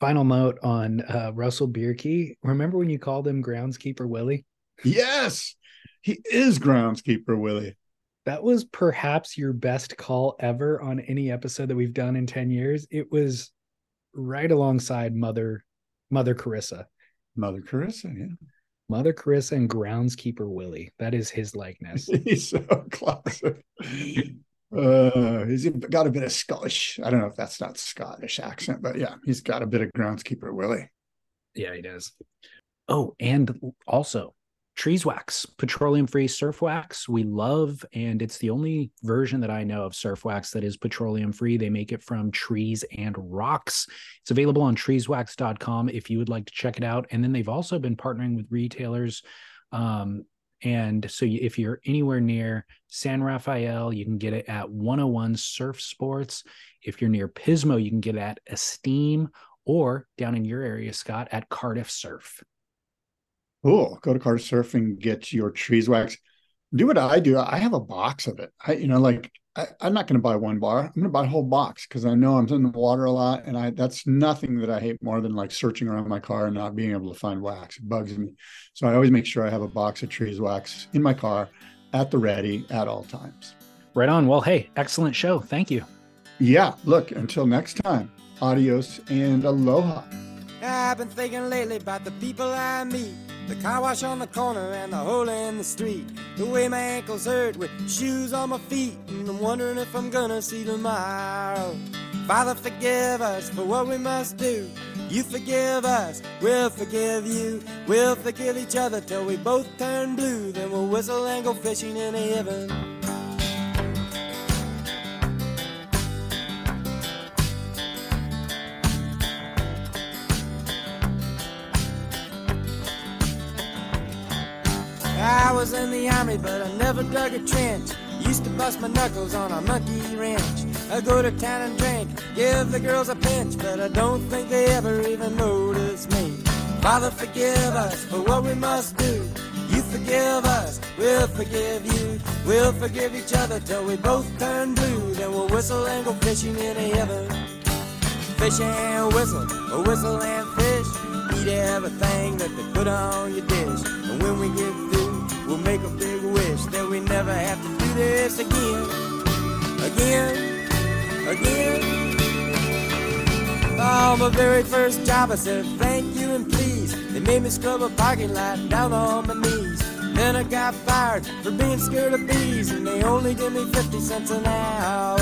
A: final note on uh, Russell Bierke. Remember when you called him groundskeeper Willie?
B: Yes, he is groundskeeper Willie.
A: That was perhaps your best call ever on any episode that we've done in 10 years. It was right alongside Mother Mother Carissa.
B: Mother Carissa, yeah.
A: Mother Carissa and groundskeeper Willie. That is his likeness.
B: he's so classic. Uh, he's got a bit of Scottish. I don't know if that's not Scottish accent, but yeah, he's got a bit of groundskeeper Willie.
A: Yeah, he does. Oh, and also Trees Wax, petroleum free surf wax. We love, and it's the only version that I know of surf wax that is petroleum free. They make it from trees and rocks. It's available on treeswax.com if you would like to check it out. And then they've also been partnering with retailers. Um, and so if you're anywhere near San Rafael, you can get it at 101 Surf Sports. If you're near Pismo, you can get it at Esteem or down in your area, Scott, at Cardiff Surf.
B: Cool. Go to Cardiff Surfing, get your trees waxed. Do what I do. I have a box of it. I, you know, like I, am not going to buy one bar. I'm going to buy a whole box because I know I'm in the water a lot, and I that's nothing that I hate more than like searching around my car and not being able to find wax. It bugs me. So I always make sure I have a box of trees wax in my car at the ready at all times.
A: Right on. Well, hey, excellent show. Thank you.
B: Yeah. Look, until next time, adios and aloha.
C: I've been thinking lately about the people I meet. The car wash on the corner and the hole in the street. The way my ankles hurt with shoes on my feet. And I'm wondering if I'm gonna see tomorrow. Father, forgive us for what we must do. You forgive us, we'll forgive you. We'll forgive each other till we both turn blue. Then we'll whistle and go fishing in heaven. I was in the army, but I never dug a trench. Used to bust my knuckles on a monkey wrench. I go to town and drink, give the girls a pinch, but I don't think they ever even notice me. Father, forgive us for what we must do. You forgive us, we'll forgive you. We'll forgive each other till we both turn blue. Then we'll whistle and go fishing in heaven. Fish and whistle, or whistle and fish. Eat everything that they put on your dish. And when we get through, We'll make a big wish that we never have to do this again. Again, again. Oh, my very first job, I said thank you and please. They made me scrub a parking lot down on my knees. Then I got fired for being scared of bees, and they only give me 50 cents an hour.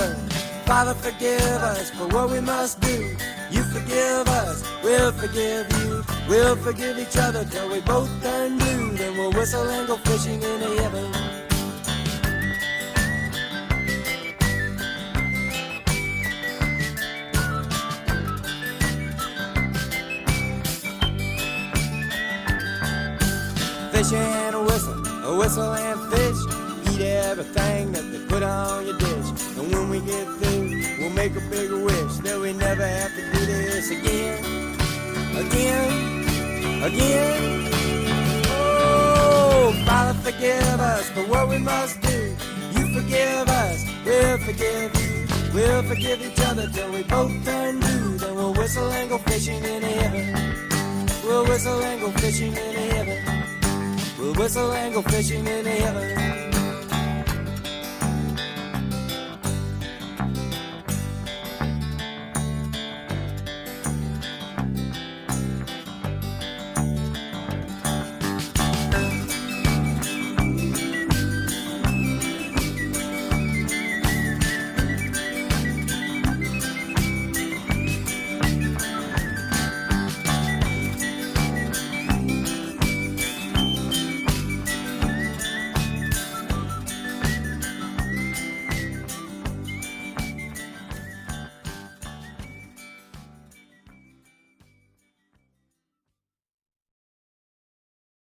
C: Father, forgive us for what we must do. You forgive us, we'll forgive you. We'll forgive each other till we both turn blue. Then we'll whistle and go fishing in the heaven. Fish and a whistle, a whistle and fish. Eat everything that they put on your dish. And when we get through, we'll make a big wish that we never have to do this again, again, again. Oh, Father, forgive us for what we must do. You forgive us, we'll forgive you. We'll forgive each other till we both turn blue. Then we'll whistle and go fishing in heaven. We'll whistle and go fishing in heaven. We'll whistle and go fishing in heaven.